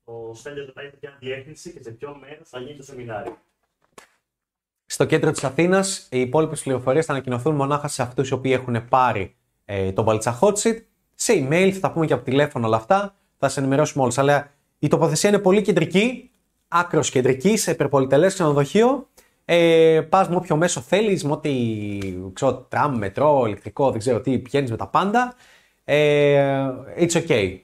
Ο Στέλιος ρωτάει σε ποια διεύθυνση και σε ποιο μέρος θα γίνει το σεμινάριο. Στο κέντρο της Αθήνας, οι υπόλοιπες πληροφορίες θα ανακοινωθούν μονάχα σε αυτούς οι οποίοι έχουν πάρει ε, τον Baltsa Hot Seat. Σε email, θα τα πούμε και από τηλέφωνο όλα αυτά. Θα σα ενημερώσουμε όλους. Αλλά η τοποθεσία είναι πολύ κεντρική, άκρος κεντρική, σε υπερπολιτελές ξενοδοχείο. Ε, Πας με όποιο μέσο θέλεις, με ό,τι ξέρω, τραμ, μετρό, ηλεκτρικό, δεν ξέρω τι, πηγαίνεις με τα πάντα. Ε, it's okay.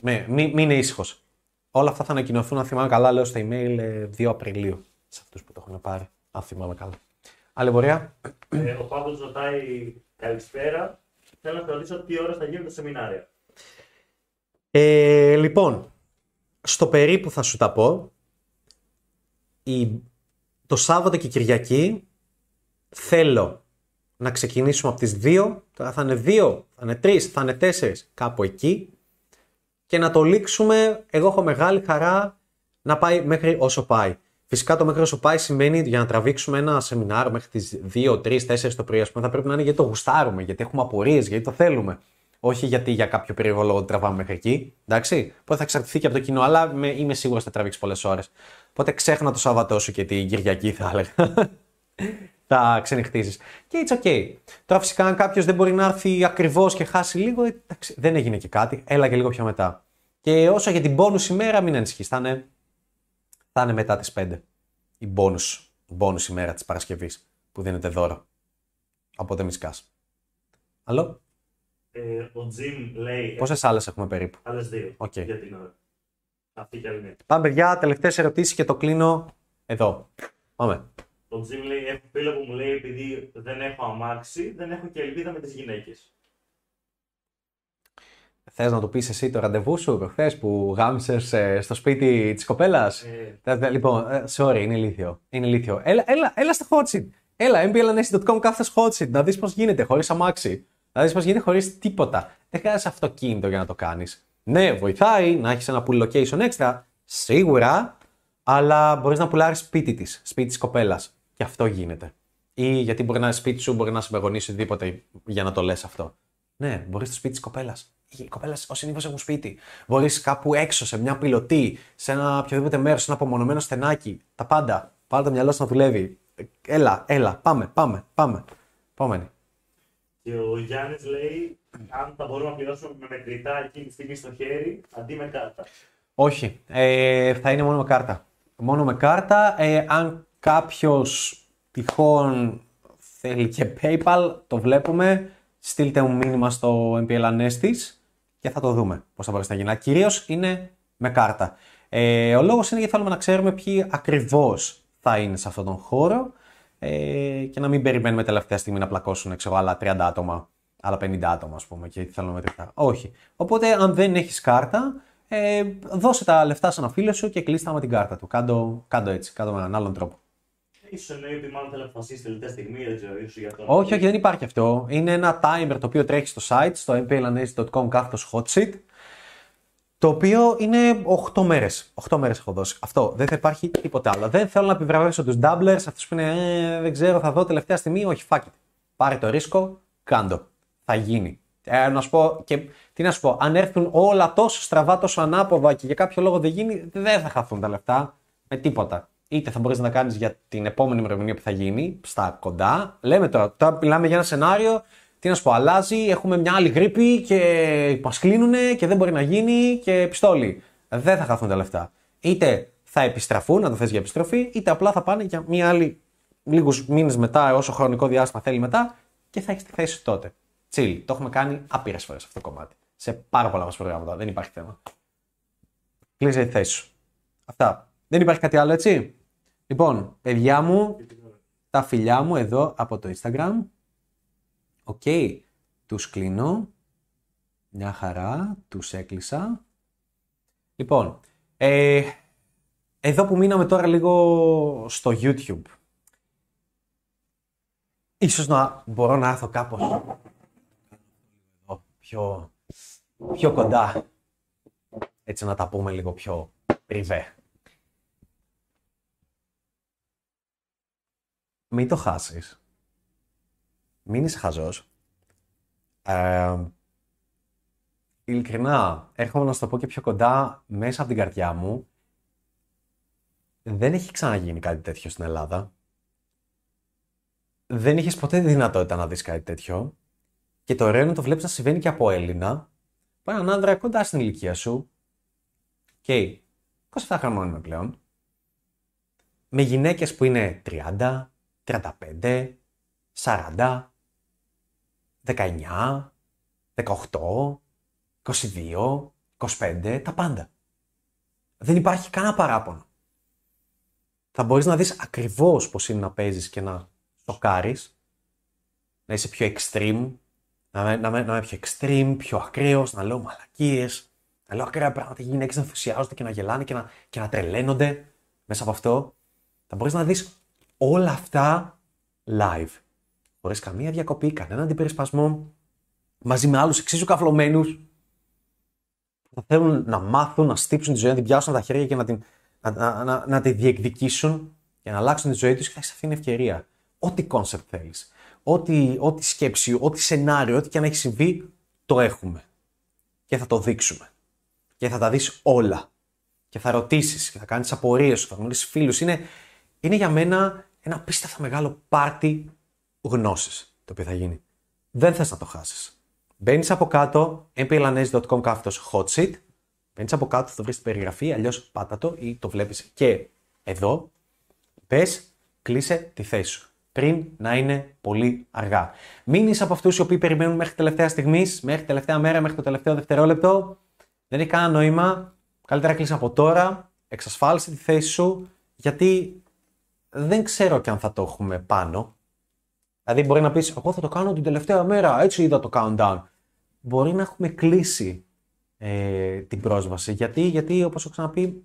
Με, μην, μην είναι ήσυχος. Όλα αυτά θα ανακοινωθούν, αν θυμάμαι καλά, λέω στο email ε, 2 Απριλίου. Σε αυτούς που το έχουν πάρει, αν θυμάμαι καλά. Άλλη πορεία. ε, ο Παύλος ρωτάει καλησπέρα. Θέλω να σε ρωτήσω τι ώρα θα γίνει το σεμινάριο. Ε, λοιπόν, στο περίπου θα σου τα πω. Η, το Σάββατο και Κυριακή θέλω να ξεκινήσουμε από τις 2. Τώρα θα είναι 2, θα είναι 3, θα είναι 4, κάπου εκεί. Και να το λήξουμε, εγώ έχω μεγάλη χαρά να πάει μέχρι όσο πάει. Φυσικά το μέχρι όσο πάει σημαίνει για να τραβήξουμε ένα σεμινάριο μέχρι τις 2, 3, 4 το πρωί, ας πούμε, θα πρέπει να είναι γιατί το γουστάρουμε, γιατί έχουμε απορίες, γιατί το θέλουμε. Όχι γιατί για κάποιο περίεργο λόγο το τραβάμε μέχρι εκεί. Εντάξει. Οπότε θα εξαρτηθεί και από το κοινό, αλλά με, είμαι σίγουρος ότι θα τραβήξει πολλές ώρες. Οπότε ξέχνα το Σαββατό σου και την Κυριακή, θα έλεγα. θα ξενυχτήσεις. Και it's okay. Τώρα, φυσικά, αν κάποιος δεν μπορεί να έρθει ακριβώς και χάσει λίγο, εντάξει, δεν έγινε και κάτι. Έλα και λίγο πιο μετά. Και όσο για την bonus ημέρα, μην ανησυχείς. Θα είναι θα είναι μετά τις 5. Η bonus, bonus ημέρα της Παρασκευής που δίνετε δώρο. Οπότε μη σκας. Άλλο; Ε, ο Jim λέει. Πόσες άλλες έχουμε περίπου; Άλλες δύο. Οκ. Για την ώρα. Αυτή και άλλη μία. Πάμε παιδιά, τελευταίες ερωτήσεις και το κλείνω εδώ. Πάμε. Ο Jim λέει: Έχω φίλο που μου λέει επειδή δεν έχω αμάξι, δεν έχω και ελπίδα με τις γυναίκες. Θες να το πεις εσύ το ραντεβού σου προχθές που γάμισες στο σπίτι της κοπέλας; Ε, Λοιπόν, ε, sorry, είναι ηλίθιο. Είναι ηλίθιο. Έλα, έλα, έλα στο hot seat. Έλα, mblnesi.com κάθετο hot seat. Να δεις πώς γίνεται χωρίς αμάξι. Να δει πώ γίνεται χωρίς τίποτα. Δεν χρειάζεται αυτοκίνητο για να το κάνεις. Ναι, βοηθάει να έχεις ένα pull location extra. Σίγουρα. Αλλά μπορείς να πουλάρεις σπίτι της, σπίτι της κοπέλας. Και αυτό γίνεται. Ή γιατί μπορεί να είναι σπίτι σου, μπορεί να σε μεγονίσει οτιδήποτε για να το λες αυτό. Ναι, μπορείς στο σπίτι της κοπέλας. Οι κοπέλες ω συνήθως έχουν σπίτι. Μπορείς κάπου έξω, σε μια πιλωτή, σε ένα οποιοδήποτε μέρος, σε ένα απομονωμένο στενάκι. Τα πάντα. Πάντα το μυαλό σου να δουλεύει. Έλα, έλα, πάμε, πάμε, πάμε. Επόμενη. Και ο Γιάννης λέει: Αν θα μπορούμε να πληρώσουμε με μετρητά εκείνη τη στιγμή στο χέρι αντί με κάρτα. Όχι. Ε, θα είναι μόνο με κάρτα. Μόνο με κάρτα. Ε, αν κάποιος τυχόν θέλει και PayPal, το βλέπουμε. Στείλτε μου μήνυμα στο MPL Anestis και θα το δούμε πώς θα μπορέσει να γίνει. Κυρίως είναι με κάρτα. Ε, ο λόγος είναι γιατί θέλουμε να ξέρουμε ποιοι ακριβώς θα είναι σε αυτόν τον χώρο ε, και να μην περιμένουμε τελευταία στιγμή να πλακώσουν ξέρω, άλλα 30 άτομα, άλλα 50 άτομα, ας πούμε, και θέλουμε μετρητά. Όχι. Οπότε, αν δεν έχεις κάρτα, ε, δώσε τα λεφτά σε ένα φίλο σου και κλείστα με την κάρτα του. Κάντο, κάντο έτσι, κάντο με έναν άλλον τρόπο. σω εννοεί ότι μάλλον θέλει να αποφασίσει τελευταία στιγμή, δεν ξέρω, ίσως για το. Όχι, όχι, δεν υπάρχει αυτό. Είναι ένα timer το οποίο τρέχει στο site, στο mplanes.com κάθετος hot seat, το οποίο είναι 8 μέρες. 8 μέρες έχω δώσει. Αυτό. Δεν θα υπάρχει τίποτα άλλο. Δεν θέλω να επιβραβεύσω τους doublers, αυτούς που είναι ε, δεν ξέρω, θα δω τελευταία στιγμή. Όχι, fuck it. Πάρε το ρίσκο, κάντο. Θα γίνει. Ε, να σου πω, και τι να σου πω, αν έρθουν όλα τόσο στραβά, τόσο ανάποδα και για κάποιο λόγο δεν γίνει, δεν θα χαθούν τα λεφτά με τίποτα. Είτε θα μπορείς να τα κάνεις για την επόμενη ημερομηνία που θα γίνει, στα κοντά. Λέμε τώρα, τώρα μιλάμε για ένα σενάριο. Τι να σου πω, αλλάζει, έχουμε μια άλλη γρήπη και μας κλείνουν και δεν μπορεί να γίνει και πιστόλι. Δεν θα χαθούν τα λεφτά. Είτε θα επιστραφούν, να το θες για επιστροφή, είτε απλά θα πάνε για μια άλλη λίγους μήνες μετά, όσο χρονικό διάστημα θέλει μετά και θα έχεις τη θέση σου τότε. Τσίλ. Το έχουμε κάνει άπειρες φορές αυτό το κομμάτι. Σε πάρα πολλά μας προγράμματα. Δεν υπάρχει θέμα. Κλείσε τη θέση σου. Αυτά. Δεν υπάρχει κάτι άλλο, έτσι; Λοιπόν, παιδιά μου, τα φιλιά μου εδώ από το Instagram. OK. Τους κλείνω. Μια χαρά. Τους έκλεισα. Λοιπόν, ε, εδώ που μείναμε τώρα λίγο στο YouTube. Ίσως να μπορώ να έρθω κάπως εδώ, πιο, πιο κοντά. Έτσι να τα πούμε λίγο πιο πριβέ. Μην το χάσεις. Μην είσαι χαζός. Ε, ειλικρινά, έρχομαι να σου το πω και πιο κοντά μέσα από την καρδιά μου. Δεν έχει ξαναγίνει κάτι τέτοιο στην Ελλάδα. Δεν είχες ποτέ τη δυνατότητα να δεις κάτι τέτοιο. Και το ωραίο είναι το βλέπεις να συμβαίνει και από Έλληνα. Πάει έναν άντρα κοντά στην ηλικία σου. Και 27 χρονών είμαι πλέον. Με γυναίκες που είναι 30, 35, 40, 19, 18, 22, 25, τα πάντα. Δεν υπάρχει κανένα παράπονο. Θα μπορείς να δεις ακριβώς πώς είναι να παίζεις και να σοκάρεις, να είσαι πιο extreme, να, με- να, με- να είμαι πιο extreme, πιο ακραίος, να λέω μαλακίες, να λέω ακραία πράγματα, οι γυναίκες να ενθουσιάζονται και να γελάνε και να, και να τρελαίνονται μέσα από αυτό. Θα μπορείς να δεις όλα αυτά live, χωρίς καμία διακοπή, κανένα αντιπερισπασμό, μαζί με άλλους εξίσου καυλωμένους, που θα θέλουν να μάθουν, να στύψουν τη ζωή, να την πιάσουν από τα χέρια και να, την, να, να, να, να τη διεκδικήσουν για να αλλάξουν τη ζωή τους και θα έχεις αυτή την ευκαιρία. Ό,τι concept θέλεις, ό,τι, ό,τι σκέψη, ό,τι σενάριο, ό,τι και αν έχει συμβεί, το έχουμε. Και θα το δείξουμε. Και θα τα δεις όλα. Και θα ρωτήσεις και θα κάνεις απορίες σου, θα γνωρίσεις φίλους. Είναι, είναι για μένα ένα απίστευτα μεγάλο πάρτι γνώσης το οποίο θα γίνει. Δεν θες να το χάσεις. Μπαίνεις από κάτω, mplanes.com κάθετος hot seat. Μπαίνεις από κάτω, θα το βρεις στην περιγραφή, αλλιώς πάτα το ή το βλέπεις και εδώ, πες, κλείσε τη θέση σου. Πριν να είναι πολύ αργά. Μην είσαι από αυτούς οι οποίοι περιμένουν μέχρι τελευταία στιγμή, μέχρι τελευταία μέρα, μέχρι το τελευταίο δευτερόλεπτο. Δεν έχει κανένα νόημα. Καλύτερα κλείσει από τώρα, εξασφάλισε τη θέση σου, γιατί δεν ξέρω και αν θα το έχουμε πάνω. Δηλαδή, μπορεί να πεις: Εγώ θα το κάνω την τελευταία μέρα, έτσι είδα το countdown. Μπορεί να έχουμε κλείσει ε, την πρόσβαση. Γιατί, γιατί όπως έχω ξαναπεί,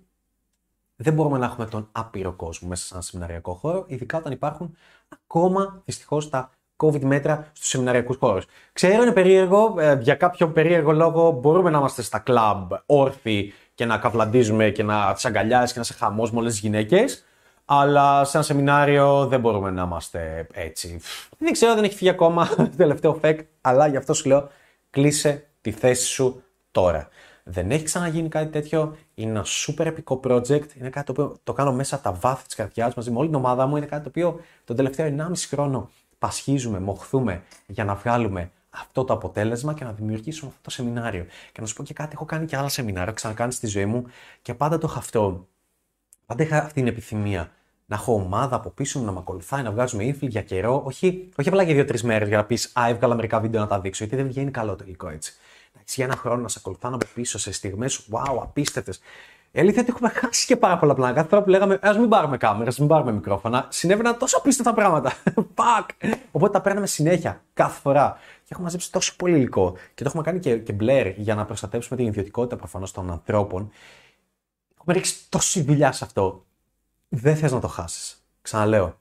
δεν μπορούμε να έχουμε τον άπειρο κόσμο μέσα σε ένα σεμιναριακό χώρο, ειδικά όταν υπάρχουν ακόμα δυστυχώς τα COVID μέτρα στους σεμιναριακούς χώρους. Ξέρω είναι περίεργο, ε, για κάποιο περίεργο λόγο μπορούμε να είμαστε στα κλαμπ όρθιοι και να καβλαντίζουμε και να τι αγκαλιάζει και να σε χαμός με όλες τις γυναίκες. Αλλά σε ένα σεμινάριο δεν μπορούμε να είμαστε έτσι. Δεν ξέρω, δεν έχει φύγει ακόμα το τελευταίο φεκ, αλλά γι' αυτό σου λέω κλείσε τη θέση σου τώρα. Δεν έχει ξαναγίνει κάτι τέτοιο. Είναι ένα super επικό project. Είναι κάτι το οποίο το κάνω μέσα από τα βάθη της καρδιάς μαζί με όλη την ομάδα μου. Είναι κάτι το οποίο τον τελευταίο 1,5 χρόνο πασχίζουμε, μοχθούμε για να βγάλουμε αυτό το αποτέλεσμα και να δημιουργήσουμε αυτό το σεμινάριο. Και να σου πω και κάτι, έχω κάνει και άλλα σεμινάρια, έχω ξανακάνει στη ζωή μου και πάντα το είχα αυτό. Πάντα είχα αυτή την επιθυμία να έχω ομάδα από πίσω μου να με ακολουθάει, να βγάζουμε ίνφιλ για καιρό. Όχι, όχι απλά για δύο-τρεις μέρες για να πεις Α, έβγαλα μερικά βίντεο να τα δείξω, γιατί δεν βγαίνει καλό τελικό έτσι. για ένα χρόνο να σε ακολουθάνε από πίσω σε στιγμές, wow, απίστευτες. Η αλήθεια είναι ότι έχουμε χάσει και πάρα πολλά πλάνα. Κάθε φορά που λέγαμε, Α μην πάρουμε κάμερα, ας μην πάρουμε μικρόφωνα, συνέβαιναν τόσο απίστευτα πράγματα. Fuck! Οπότε τα παίρναμε συνέχεια, κάθε φορά. Και έχουμε μαζέψει τόσο πολύ υλικό. Και το έχουμε κάνει και, και μπλερ για να προστατεύσουμε την ιδιωτικότητα προφανώς των ανθρώπων. Έχουμε ρίξει τόση δουλειά σε αυτό δεν θες να το χάσεις. Ξαναλέω.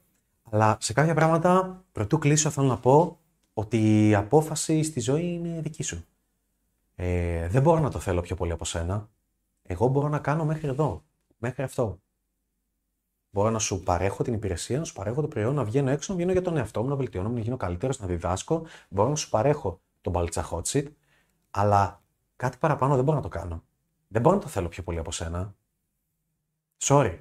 Αλλά σε κάποια πράγματα, πρωτού κλείσω, θέλω να πω ότι η απόφαση στη ζωή είναι δική σου. Ε, δεν μπορώ να το θέλω πιο πολύ από σένα. Εγώ μπορώ να κάνω μέχρι εδώ. Μέχρι αυτό. Μπορώ να σου παρέχω την υπηρεσία, να σου παρέχω το προϊόν, να βγαίνω έξω, να βγαίνω για τον εαυτό μου, να βελτιώνω, να γίνω καλύτερος, να διδάσκω. Μπορώ να σου παρέχω τον μπαλτσα hot seat, αλλά κάτι παραπάνω δεν μπορώ να το κάνω. Δεν μπορώ να το θέλω πιο πολύ από σένα. Sorry.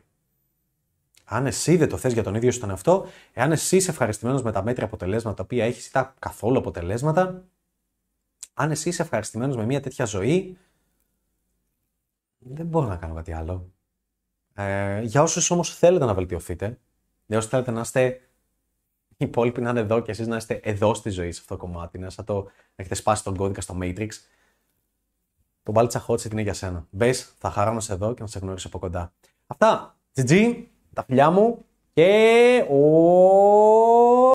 Αν εσύ δεν το θες για τον ίδιο σου τον εαυτό, εάν εσύ είσαι ευχαριστημένος με τα μέτρια αποτελέσματα τα οποία έχεις ή τα καθόλου αποτελέσματα, αν εσύ είσαι ευχαριστημένος με μια τέτοια ζωή, δεν μπορώ να κάνω κάτι άλλο. Ε, για όσους όμως θέλετε να βελτιωθείτε, για όσους θέλετε να είστε οι υπόλοιποι να είναι εδώ και εσείς να είστε εδώ στη ζωή σε αυτό το κομμάτι, να, το, να έχετε σπάσει τον κώδικα στο Matrix, το μπάλτσα hot είναι για σένα. Μπες, θα χαρώ να σε εδώ και να σε γνωρίσω από κοντά. Αυτά. GG τα φιλιά μου και ο